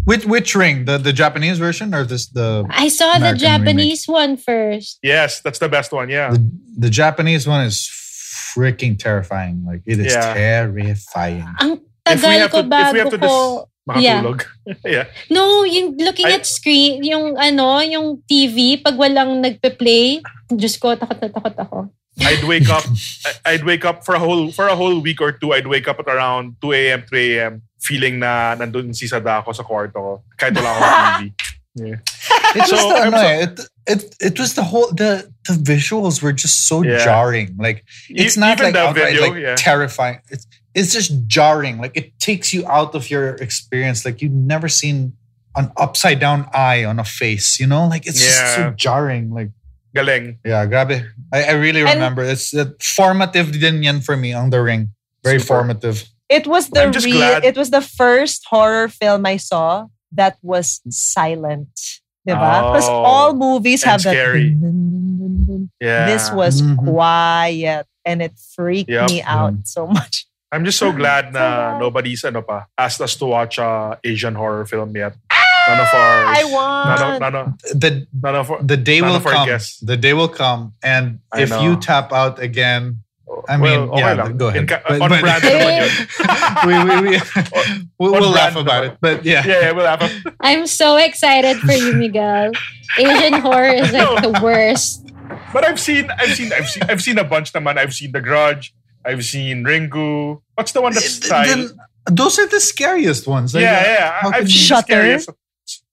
Which which ring? The the Japanese version or this the I saw the American Japanese one first. Yes, that's the best one. Yeah. the, the Japanese one is freaking terrifying. Like it is Yeah. terrifying. Ang If we tagal have ko to, if we bago have to ko. dis- makatulog. Yeah. No, yung looking I- at screen, yung ano, yung TV, pag walang nagpe-play, Diyos ko, takot na takot ako. I'd wake up. I- I'd wake up for a whole for a whole week or two. I'd wake up at around 2 a.m. 3 a.m. feeling na nandun si Sadako sa kwarto ko. Kahit wala akong TV. Yeah. It was So, the, I'm no, so- eh, it, it it was the whole the the visuals were just so Yeah. jarring. Like it's E- not like outright video, like yeah. terrifying. It's it's just jarring. Like it takes you out of your experience. Like you've never seen an upside down eye on a face. You know, like it's just so jarring. Like Galing. yeah, grabe. I, I really And- remember. It's uh, formative din yan for me on the ring. Very Super. formative. It was the I'm just real, glad- it was the first horror film I saw that was silent. Diba? Because Oh, all movies have that. scary. Yeah. This was Mhm. quiet and it freaked Yup. me out so much. I'm just so glad na glad. nobody's ano pa asked us to watch a Asian horror film yet. None of our I none want. of, none of, The none of our, the day None will of our come. guests. The day will come, and I if you know. tap out again, I well, mean, okay yeah, lang. go ahead. In ka- But- on but- brand naman yun. we, we, we, we'll, on we'll laugh brand about naman. it. But yeah, Yeah, yeah, we'll have a, I'm so excited for you, Miguel. Asian horror is like the worst. But I've seen, I've seen, I've seen, I've seen a bunch naman. I've seen The Grudge. I've seen Ringu. What's the one that's Then- style? those are the scariest ones. Like, yeah, yeah. I've can seen you- the Shutter? scariest.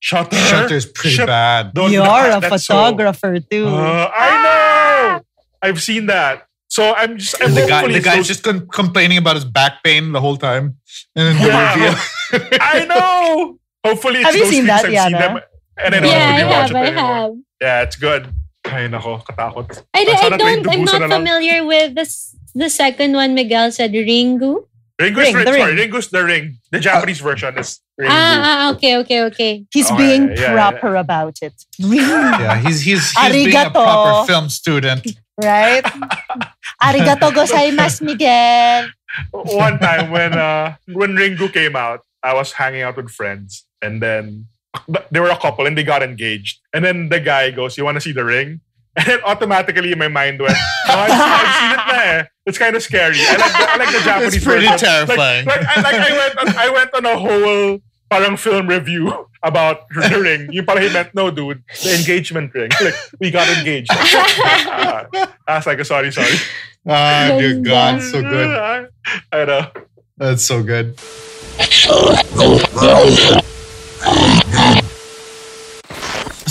Shutter. Shutter's pretty Shut- bad. Don't- You're a that's so- photographer too. Uh, I know. I've seen that. So I'm just. I'm the guy, the it's guy's those- just con- complaining about his back pain the whole time, and then Yeah. reveal. I know. Hopefully, it's Have you seen that, I've seen them, and I don't Yeah, I watch have, it I have. Yeah, it's good. Ay, nako, katakot. I, Ah, I sana tuwing don't, I'm not familiar with this, the second one Miguel said, Ringu. Ringo's Ring, ring, the sorry, ring. Ringo's the ring. The Japanese version is Ringu. Ah, ah, okay, okay, okay. He's Okay, being yeah, yeah. proper about it. yeah, he's he's, he's being a proper film student. right? Arigato gozaimasu, Miguel. One time when uh, when Ringu came out, I was hanging out with friends, and then they were a couple, and they got engaged. And then the guy goes, "You want to see the ring?" And then automatically in my mind went, "Oh, I've, seen, I've seen it na eh. It's kind of scary. I like the, I like the Japanese It's pretty version. terrifying. Like, like, I, like I went on, I went on a whole parang film review about the ring. Yung pala he meant, no dude, the engagement ring. Like, we got engaged. I was like, sorry, sorry. Ah, dear God, so good. I know. That's so good.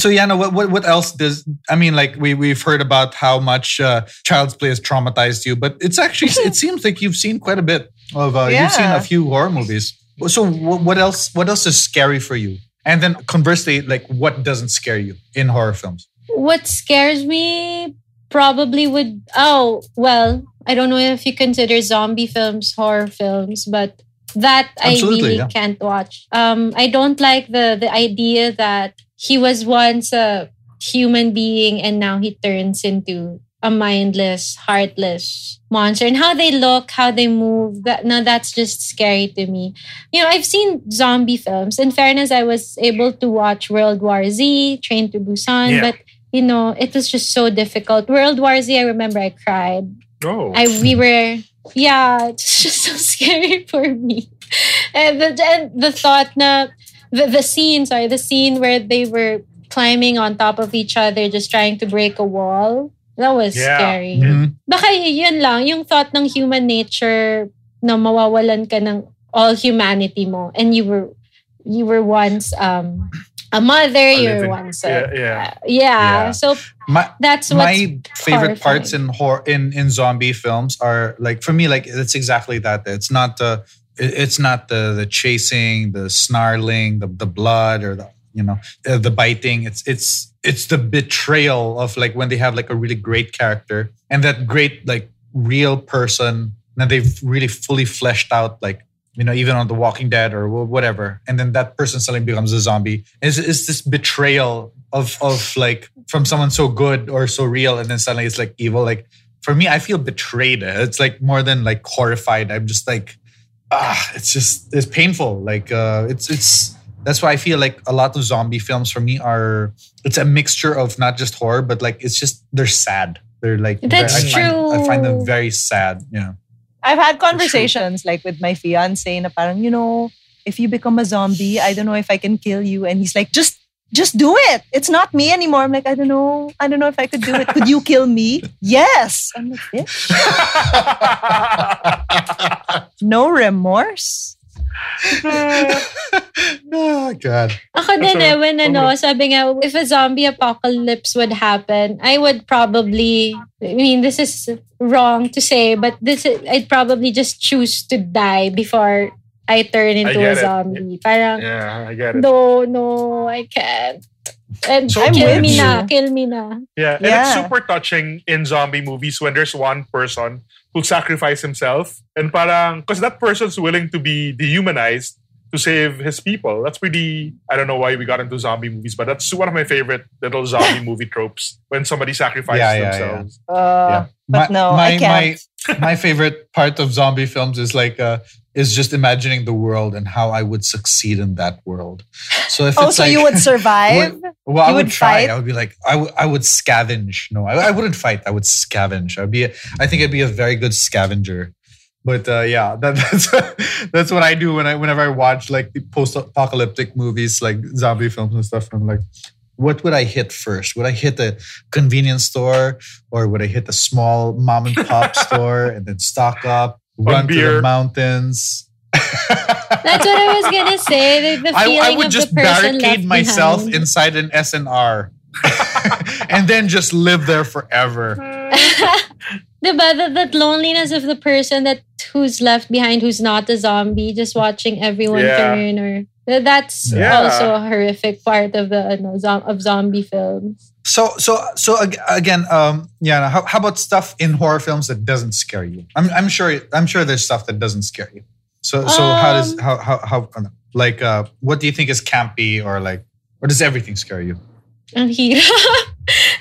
So Yana, what, what what else does I mean? Like we we've heard about how much uh, Child's Play has traumatized you, but it's actually it seems like you've seen quite a bit of uh, you've seen a few horror movies. So what, what else? What else is scary for you? And then conversely, like what doesn't scare you in horror films? What scares me probably would, oh, well, I don't know if you consider zombie films horror films, but that I really yeah. can't watch. Um, I don't like the the idea that he was once a human being and now he turns into a mindless, heartless monster. And how they look, how they move, that now that's just scary to me. You know, I've seen zombie films. In fairness, I was able to watch World War Z, Train to Busan, Yeah. but you know, it was just so difficult. World War Z, I remember I cried. Oh. I we were yeah, it's just so scary for me. and the, and the thought na the, the scene, sorry, the scene where they were climbing on top of each other just trying to break a wall. That was Yeah. scary. Mhm. Baka yun lang, yung thought ng human nature na mawawalan ka ng all humanity mo and you were you were once um a mother, you were once yeah, a, yeah. uh, yeah. Yeah. So My that's what's my favorite parts in horror in in zombie films are like for me like it's exactly that. It's not the it- it's not the the chasing, the snarling, the the blood or the you know uh, the biting. It's it's it's the betrayal of like when they have like a really great character and that great like real person that they've really fully fleshed out like you know even on the walking dead or whatever. And then that person suddenly becomes a zombie. Is is this betrayal of of like from someone so good or so real and then suddenly it's like evil. Like for me i feel betrayed. It's like more than like horrified. I'm just like ah it's just it's painful. Like uh it's it's that's why i feel like a lot of zombie films for me are it's a mixture of not just horror but like it's just they're sad. They're like That's I find, I find them very sad yeah. I've had conversations like with my fiance na parang, you know, if you become a zombie, I don't know if I can kill you. And he's like, just just do it. It's not me anymore. I'm like, I don't know. I don't know if I could do it. Could you kill me? Yes. I'm like, bitch. No remorse. oh god Ako din eh, when ano, sabi nga, if a zombie apocalypse would happen, I would probably, I mean, this is wrong to say, but this is, I'd probably just choose to die before I turn into a get it. zombie. Parang, yeah, I get it. no, no, I can't. And So kill me you. na, kill me na. Yeah, and it's super touching in zombie movies when there's one person who sacrifice himself and parang because that person's willing to be dehumanized to save his people. That's pretty. I don't know why we got into zombie movies, but that's one of my favorite little zombie movie tropes when somebody sacrifices Yeah, yeah, yeah. themselves. Uh, But no, I can't. My, my favorite part of zombie films is like uh, is just imagining the world and how I would succeed in that world. So if oh, it's so like, you would survive? well, I would, would try. fight? I would be like, I would, I would scavenge. No, I, I wouldn't fight. I would scavenge. I'd be, a, I think I'd be a very good scavenger. But uh, yeah, that, that's that's what I do when I whenever I watch like the post-apocalyptic movies, like zombie films and stuff. I'm like, what would I hit first? Would I hit the convenience store or would I hit the small mom and pop store and then stock up, run to the mountains? That's what I was gonna say. The, the I, feeling I would of just the person barricade myself behind. inside an S&R and then just live there forever. Diba, that, that loneliness of the person that who's left behind who's not a zombie just watching everyone Yeah. turn or that's Yeah. also a horrific part of the ano, zom- of zombie films So, so, so again, um, yeah. How, how about stuff in horror films that doesn't scare you? I'm, I'm sure, I'm sure there's stuff that doesn't scare you. So, so how does Um, how how how like uh, what do you think is campy or like, or does everything scare you? ang hirap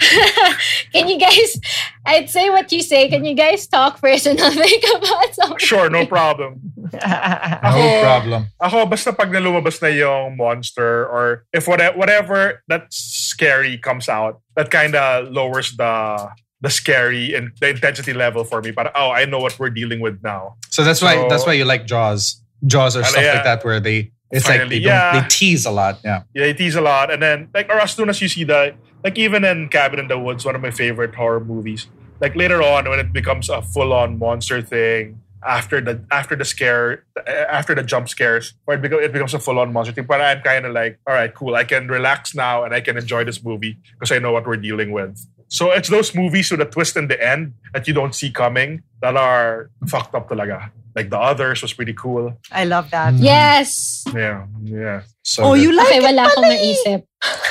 can you guys I'd say what you say can you guys talk first and I'll think about something Sure, no problem. No Ako- problem. Ako, basta pag nalumabas na yung monster or if whatever, whatever that's scary comes out, that kind of lowers the the scary and the intensity level for me. But oh, I know what we're dealing with now. So that's why So- that's why you like Jaws. Jaws or stuff yeah. like that where they it's like they don't yeah. they tease a lot. Yeah. Yeah, it tease a lot, and then like or as soon as you see the like even in Cabin in the Woods, one of my favorite horror movies. Like later on, when it becomes a full-on monster thing after the after the scare uh, after the jump scares, where it, it becomes a full-on monster thing. But I'm kind of like, all right, cool. I can relax now and I can enjoy this movie because I know what we're dealing with. So it's those movies with a twist in the end that you don't see coming that are fucked up talaga. Like the others was pretty cool. I love that. yes Yeah, yeah. So Oh, good. you like okay it wala akong pala eh. naisip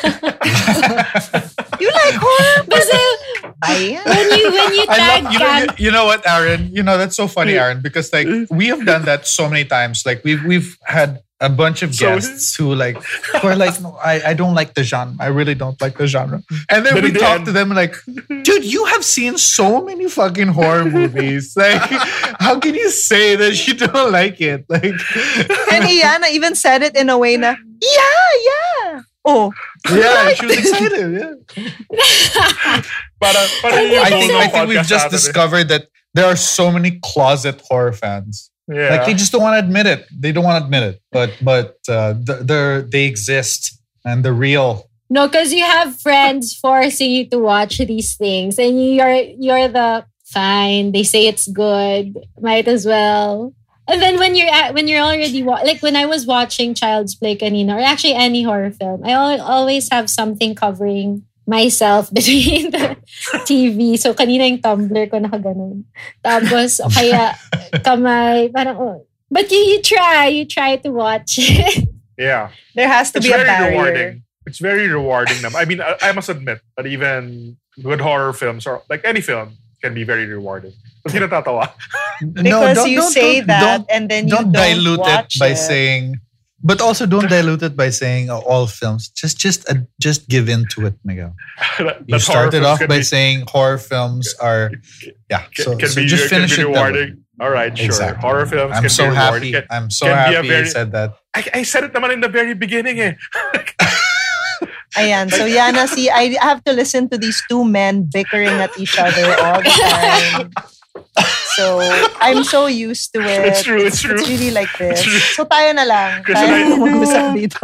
You like horror? Kasi Ayan. when you when you I tag love you know, you, camp you know what, Aaron? You know that's so funny, Aaron, because like we have done that so many times. Like we've we've had a bunch of So- guests who like who are like, no, I, I don't like the genre. I really don't like the genre. And then But we in the talk to them like, dude, you have seen so many fucking horror movies. Like, how can you say that you don't like it? Like, And Iana even said it in a way na, yeah, yeah. Oh, yeah, she was excited. Yeah. Para, para I think I think we've just discovered that there are so many closet horror fans. Yeah. Like they just don't want to admit it. They don't want to admit it. But but uh, they're they exist and they're real. No, because you have friends forcing you to watch these things, and you're you're the fine. They say it's good. Might as well. And then when you're at, when you're already wa- like when I was watching Child's Play kanina, or actually any horror film, I al- always have something covering myself between the TV. So kanina yung tumbler ko nakaganon. Tapos o kaya kamay, parang oh. But you, you try, you try to watch it. yeah. There has to It's be a very barrier. rewarding. It's very rewarding. I mean, I, I must admit that even good horror films or like any film can be very rewarding. Kasi natatawa. Because you say that and then you don't don't dilute it watch by it. saying but also don't dilute it by saying uh, all films just just uh, just give in to it miguel That- you started off by be- saying horror films are yeah can, so, can so be, just can finish be it rewarding. All right, sure. Exactly. Horror films i'm can so be happy rewarding. Can- i'm so can be a happy very- you said that I, I said it naman in the very beginning eh. Ayan. So Yana, see, I have to listen to these two men bickering at each other all the time. So I'm so used to it. It's true, it's true. It's really like this. So tayo na lang. Kasi Tayo like- na mag-usap dito.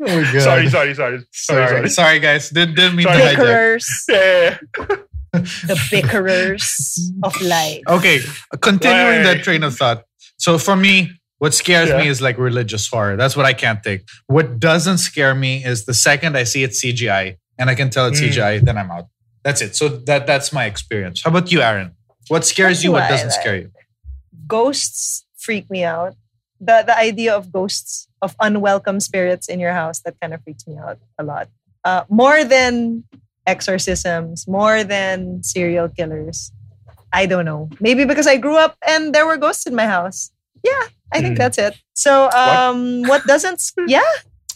oh God. sorry, sorry, sorry, sorry, sorry sorry guys didn't, didn't mean Sorry. to hijack Bickerers. Yeah. The bickerers of life. okay continuing Why? that train of thought so for me what scares me is like religious horror that's what i can't take what doesn't scare me is the second i see it cgi and i can tell it's Mm. cgi then i'm out that's it so that that's my experience how about you aaron what scares you what doesn't scare you Ghosts freak me out. The the idea of ghosts of unwelcome spirits in your house that kind of freaks me out a lot. Uh, more than exorcisms, more than serial killers. I don't know. Maybe because I grew up and there were ghosts in my house. Yeah, I think Mm. that's it. So, um, what, doesn't? s- Yeah,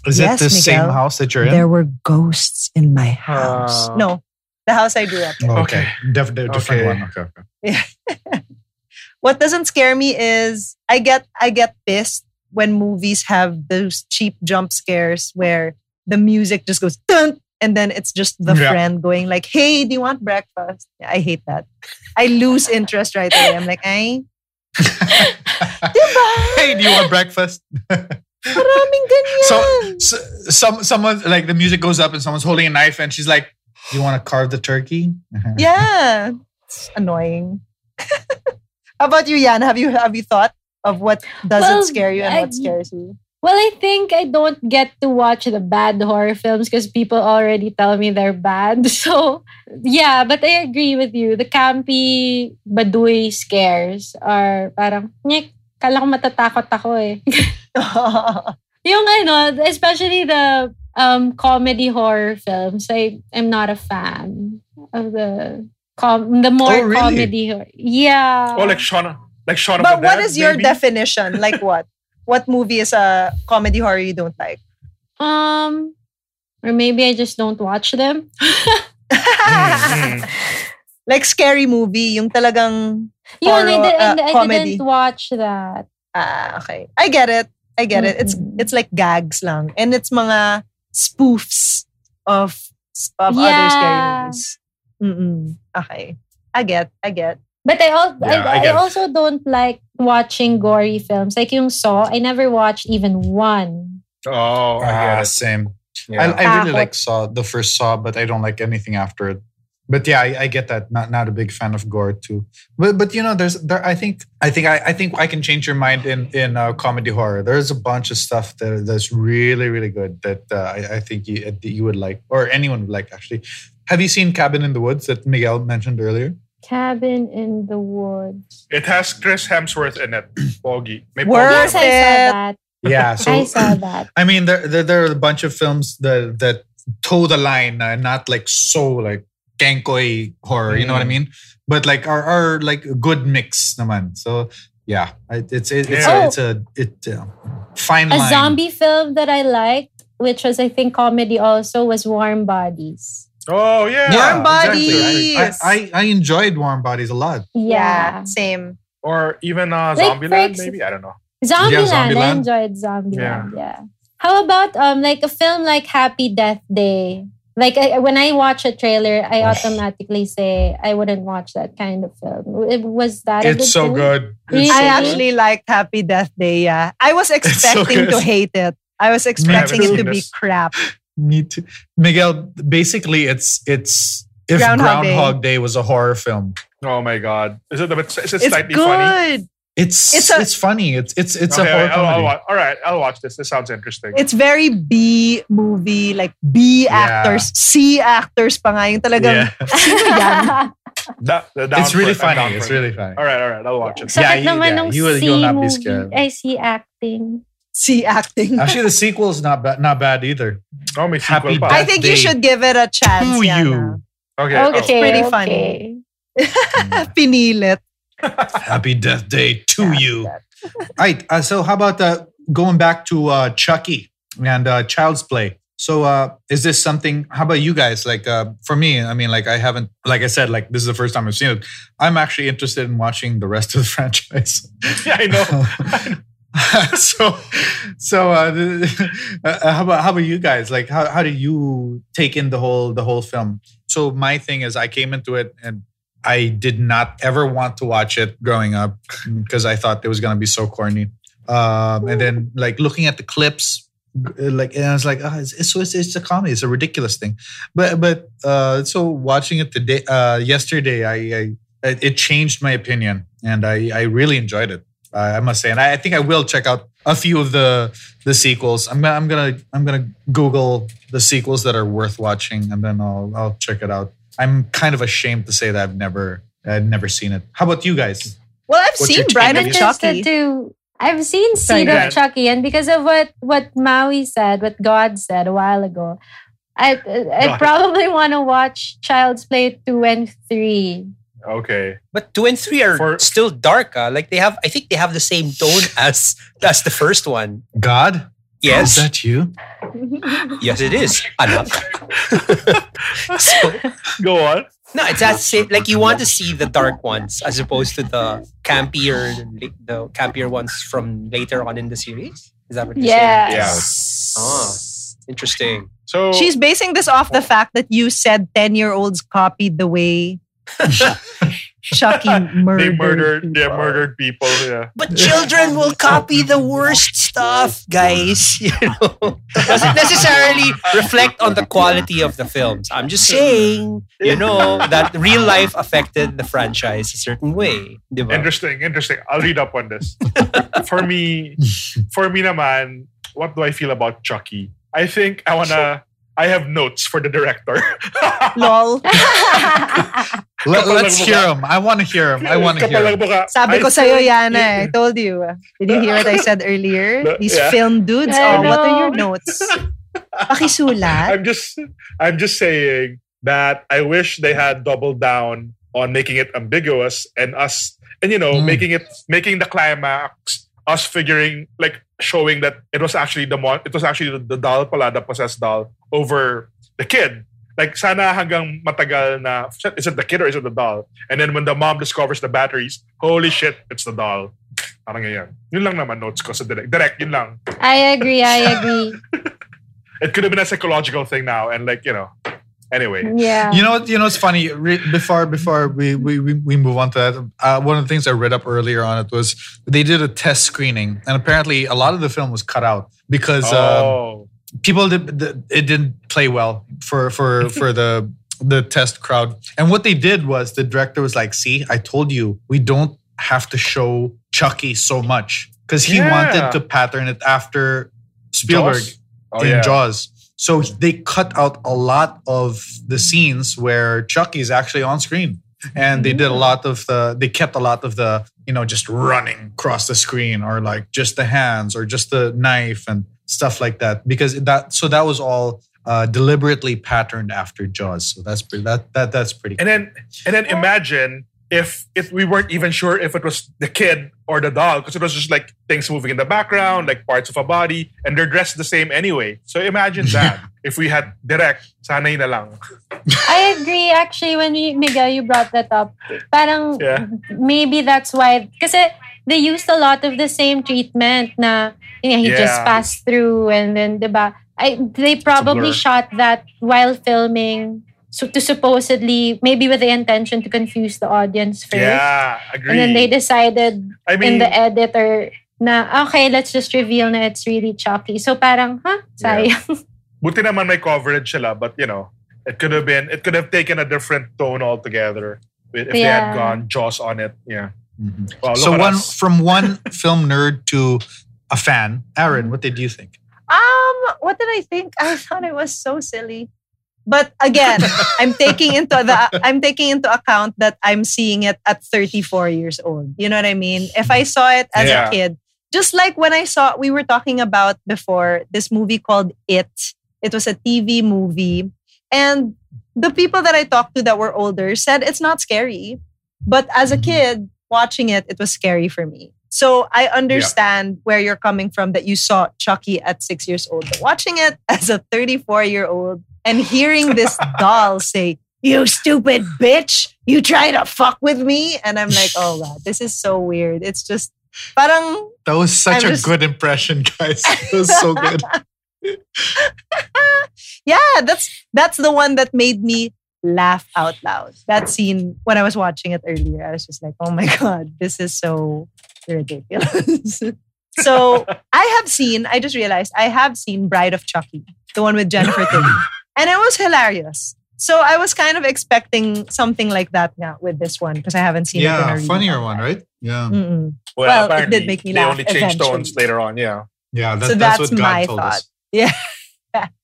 is Yes, it the same house that you're in there were ghosts in my house. Uh, no, the house I grew up in. okay, Def- def- different Okay. one okay, okay. what doesn't scare me is I get I get pissed when movies have those cheap jump scares where the music just goes dun and then it's just the Yeah. friend going like, "Hey, do you want breakfast?" Yeah, I hate that. I lose interest right away. I'm like, "Ay, hey do you want breakfast maraming ganyan." so, so some someone like the music goes up and someone's holding a knife and she's like you want to carve the turkey yeah, it's annoying. How about you, Yan? Have you have you thought of what doesn't Well, scare you and I- what scares you? Well, I think I don't get to watch the bad horror films because people already tell me they're bad. So, yeah, but I agree with you. The campy baduy scares are parang, nyek, kala ko matatakot ako eh. Yung ano, especially the um, comedy horror films, I am not a fan of the com- the more Oh, really? comedy horror. Yeah. Oh, like Shauna. Like Shauna. But what is your definition? Like what? What movie is a comedy horror you don't like? um or maybe I just don't watch them. Mm, like scary movie, yung talagang Yun, I, Horror, did, uh, I comedy. didn't watch that. ah okay. I get it. I get it. It's it's like gags lang and it's mga spoofs of of other scary movies. Mm-mm. Okay. I get. I get. But I, al- Yeah, I I, I, also don't like watching gory films. Like yung Saw, I never watched even one. Oh, I Ah, get it. same Yeah. I, I really Takot. like Saw the first Saw, but I don't like anything after it. But yeah, I, I get that. Not not a big fan of gore too. But but you know, there's there. I think I think I, I think I can change your mind in in uh, comedy horror. There's a bunch of stuff that that's really really good that uh, I, I think you that you would like or anyone would like actually. Have you seen Cabin in the Woods that Miguel mentioned earlier? Cabin in the Woods. It has Chris Hemsworth in it. Pogi. May Worth Yes, I saw it. that. Yeah. So I saw that. I mean, there, there there are a bunch of films that that toe the line, uh, not like so like kenkoi horror. You know what I mean? But like are are like good mix, naman. So yeah, it's it, it's Yeah. a, it's a it uh, fine A line. zombie film that I liked, which was I think comedy also, was Warm Bodies. Oh, yeah. Warm exactly. Bodies. I, I I enjoyed Warm Bodies a lot. Yeah. Same. Or even uh, Like, Zombieland, ex- maybe? I don't know. Zombieland. I Zombieland. enjoyed Zombieland. Yeah. How about um like a film like Happy Death Day? Like I, when I watch a trailer, I automatically say I wouldn't watch that kind of film. It, was that? a It's so film? good. Really? It's so I good. actually liked Happy Death Day. Yeah, I was expecting good. to hate it. I was expecting it to be crap. Me too. Miguel, basically, it's it's if Groundhog Groundhog, Day. Day. was a horror film. Oh my god. Is it a bit It's slightly good. funny? It's It's it's, funny. It's it's it's Okay, a horror I'll, I'll, comedy. wa- all right, I'll watch this. This sounds interesting. It's very B movie, like B Yeah. actors, C actors pa nga. Yung talagang, Yeah. sino? Da- the It's really for it. I'm funny. down It's really funny. All right, all right. I'll watch it. Sakit Yeah, you- naman yeah, you will- you'll not be movie. scared. I see acting. C acting. Actually, the sequel is not bad. Not bad either. Oh, may Happy sequel. I Death think you should give it a chance. to Yana. you. Okay. Okay, oh. pretty okay. funny. Mm. Pinilit. Happy Death Day to you. All right. Uh, so, how about uh, going back to uh, Chucky and uh, Child's Play? So, uh, is this something? How about you guys? Like, uh, for me, I mean, like, I haven't, like I said, like this is the first time I've seen it. I'm actually interested in watching the rest of the franchise. yeah, I know. so, so uh, uh, how about how about you guys? Like, how how do you take in the whole the whole film? So, my thing is, I came into it and I did not ever want to watch it growing up because I thought it was gonna be so corny. Um, and then, like looking at the clips, like and I was like, oh, it's, it's, it's a comedy. It's a ridiculous thing. But but uh, so watching it today, uh, yesterday, I, I it it changed my opinion, and I I really enjoyed it. Uh, I must say, and I, I think I will check out a few of the the sequels. I'm gonna I'm gonna I'm gonna Google the sequels that are worth watching, and then I'll I'll check it out. I'm kind of ashamed to say that I've never I've never seen it. How about you guys? Well, I've What's seen your take Bride of? Chucky. interested to. I've seen Sorry, Seed go of ahead. Chucky, and because of what what Maui said, what God said a while ago, I I God. probably want to watch Child's Play two and three. Okay. But two and three are For- still dark. ah. Like they have, I think they have the same tone as as the first one. God, Yes, is that you? yes, it is. Anak. so, Go on. no, it's that same. Like you want to see the dark ones as opposed to the campier, the campier ones from later on in the series. Is that what you're saying? Yes. Ah, interesting. So She's basing this off the fact that you said 10 year olds copied the way Chucky murdered. they murdered they people. murdered people. Yeah. But children will copy the worst stuff, guys. You know, doesn't necessarily reflect on the quality of the films. I'm just saying, you know, that real life affected the franchise a certain way. Diba? Interesting, interesting. I'll read up on this. for me, for me naman, what do I feel about Chucky? I think I wanna I have notes for the director. Lol. Let, let's hear mukha. him. I want to hear him. I want to hear ng him. Sabi I ko sa'yo, think- Yana. eh. I told you. Did you hear what I said earlier? These yeah. film dudes. I Oh, what are your know. notes? Pakisulat? I'm just I'm just saying that I wish they had doubled down on making it ambiguous and us and you know Mm. making it making the climax us figuring like showing that it was actually the mon- it was actually the, the doll pala the possessed doll over the kid like sana hanggang matagal na is it the kid or is it the doll and then when the mom discovers the batteries holy shit it's the doll parang ganyan yun lang naman notes ko sa direct direct yun lang I agree. I agree. it could have been a psychological thing now and like you know anyway Yeah. You know what? You know what's funny? Re- before before we, we we we move on to that, uh, one of the things I read up earlier on it was they did a test screening, and apparently a lot of the film was cut out because um, oh people did the, it didn't play well for for for the the test crowd. And what they did was the director was like, "See, I told you, we don't have to show Chucky so much because he Yeah. wanted to pattern it after Spielberg Jaws? Oh, in yeah. Jaws." So they cut out a lot of the scenes where Chucky is actually on screen. And they did a lot of the, they kept a lot of the, you know, just running across the screen or like just the hands or just the knife and stuff like that. Because that, so that was all uh, deliberately patterned after Jaws. So that's pretty, that, that, that's pretty And then and then imagine if if we weren't even sure if it was the kid or the dog because it was just like things moving in the background, like parts of a body, and they're dressed the same anyway. So imagine that if we had direct, sanay na lang. I agree actually when you, Miguel you brought that up. Parang Yeah. maybe that's why because they used a lot of the same treatment na yun nga, he just passed through and then 'di ba? I they probably shot that while filming so to supposedly maybe with the intention to confuse the audience first. Yeah, agree. And then they decided I in the editor na okay, let's just reveal na it's really Chucky. So parang, huh? Sayang. buti naman may coverage sila, but you know, it could have been, it could have taken a different tone altogether if they had gone Jaws on it. Yeah. Wow, look so one us. from one film nerd to a fan. Aaron, what did you think? Um, what did I think? I thought it was so silly. But again, I'm taking into the I'm taking into account that I'm seeing it at 34 years old. You know what I mean? If I saw it as Yeah. a kid, just like when I saw we were talking about before this movie called It. It was a TV movie and the people that I talked to that were older said it's not scary. But as a mm-hmm. kid watching it, it was scary for me. So I understand where you're coming from that you saw Chucky at six years old. But watching it as a 34 year old and hearing this doll say, You stupid bitch, you try to fuck with me. And I'm like, Oh God, this is so weird. It's just parang That was such I'm a just- good impression, guys. It was so good. yeah, that's that's the one that made me laugh out loud. That scene when I was watching it earlier, I was just like, "Oh my god, this is so ridiculous." so I have seen. I just realized I have seen Bride of Chucky, the one with Jennifer Tilly, and it was hilarious. So I was kind of expecting something like that now with this one because I haven't seen it. in a yeah, funnier one, time. right? Yeah. Mm-mm. well, well, it did make me they laugh only changed eventually. tones later on. Yeah. Yeah, that, So that's, that's what God told thought. us. Yeah.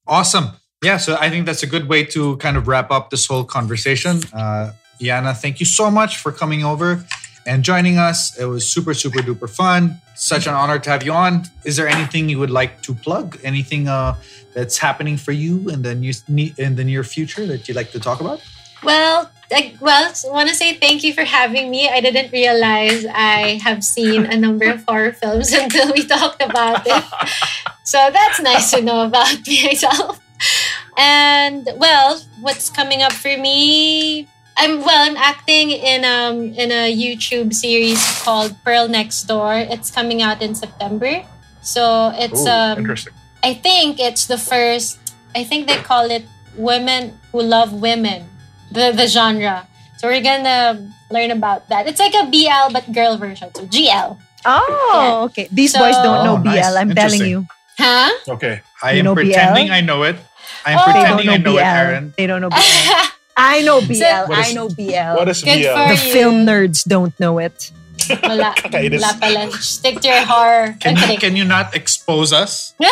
Awesome. Yeah, so I think that's a good way to kind of wrap up this whole conversation. Uh, Yana, thank you so much for coming over and joining us. It was super, super duper fun. Such an honor to have you on. Is there anything you would like to plug? Anything uh, that's happening for you in the new, in the near future that you'd like to talk about? Well, I, well, want to say thank you for having me. I didn't realize I have seen a number of horror films until we talked about it. So that's nice to know about myself. And well, what's coming up for me? I'm well. I'm acting in um in a YouTube series called Pearl Next Door. It's coming out in September. So it's Ooh, um interesting. I think it's the first. I think they call it "Women Who Love Women," the the genre. So we're gonna learn about that. It's like a BL but girl version, so GL. Oh, okay. These So- boys don't know Oh, BL. nice. I'm telling you. Huh? Okay. I You am know BL? pretending I know it. I'm Oh. They don't pretending know I know BL. it, Aaron. They don't know BL. I know BL. What is- I know BL. What is Good BL? for the you. film nerds don't know it. Wala, Kakainis. wala pala. Stick to your horror. Can I'm you, can you not expose us oh,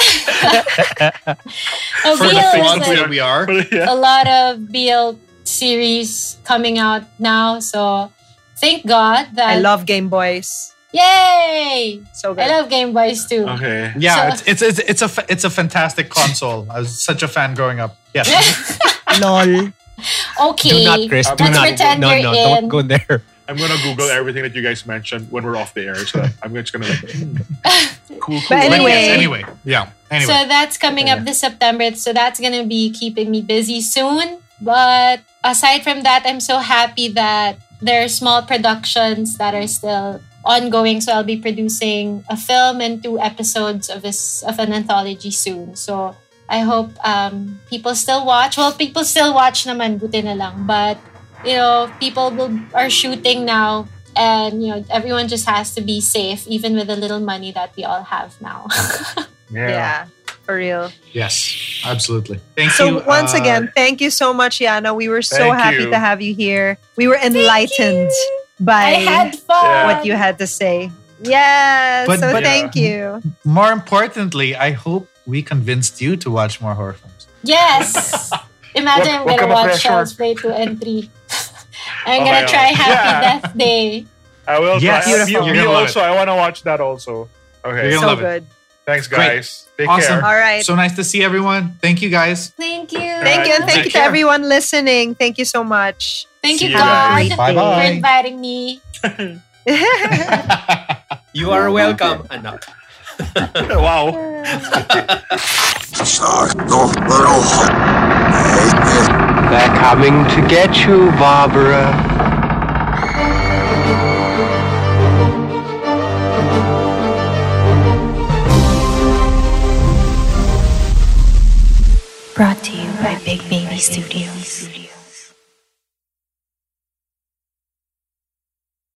for the BL is frauds like that we are? a lot of BL series coming out now. So thank God that. I love Game Boys. Yay! So good. I love Game Boys too. Okay. Yeah, So- it's, it's it's it's a it's a fantastic console. I was such a fan growing up. Yes. LOL. Okay. Do not, Chris. Do Let's not. pretend No, you're no, in. don't go there. I'm gonna Google everything that you guys mentioned when we're off the air. So I'm just gonna like, hmm, cool, cool. But But Anyway. yes, anyway, yeah. Anyway, So that's coming up this September. So that's going to be keeping me busy soon. But aside from that, I'm so happy that there are small productions that are still ongoing. So I'll be producing a film and two episodes of this of an anthology soon. So I hope um, people still watch. Well, people still watch naman, buti na lang. But, you know, people will, are shooting now. And, you know, everyone just has to be safe, even with the little money that we all have now. yeah. Yeah. For real. yes, absolutely. Thank So you. So once uh, again, thank you so much, Yana. We were so happy you. to have you here. We were enlightened by had what you had to say. Yes. But- so but- thank you. more importantly, I hope we convinced you to watch more horror films. Yes. Imagine I'm Wag- wag gonna watch ma-pressure. Child's Play 2 and 3. I'm Okay, gonna try okay. Happy Yeah. Death Day. I will. Yes, try. beautiful. Me, You're me gonna love also. I want to watch that also. Okay. You're So gonna love it. good. Thanks, Great. guys. Take Awesome. care. All right. So nice to see everyone. Thank you, guys. Thank you. thank you and thank Take you to care. everyone listening. Thank you so much. Thank See you, you God, guys. for Bye-bye. inviting me. You are welcome, anak. Wow. They're coming to get you, Barbara. Brought to you by Big Baby Studios.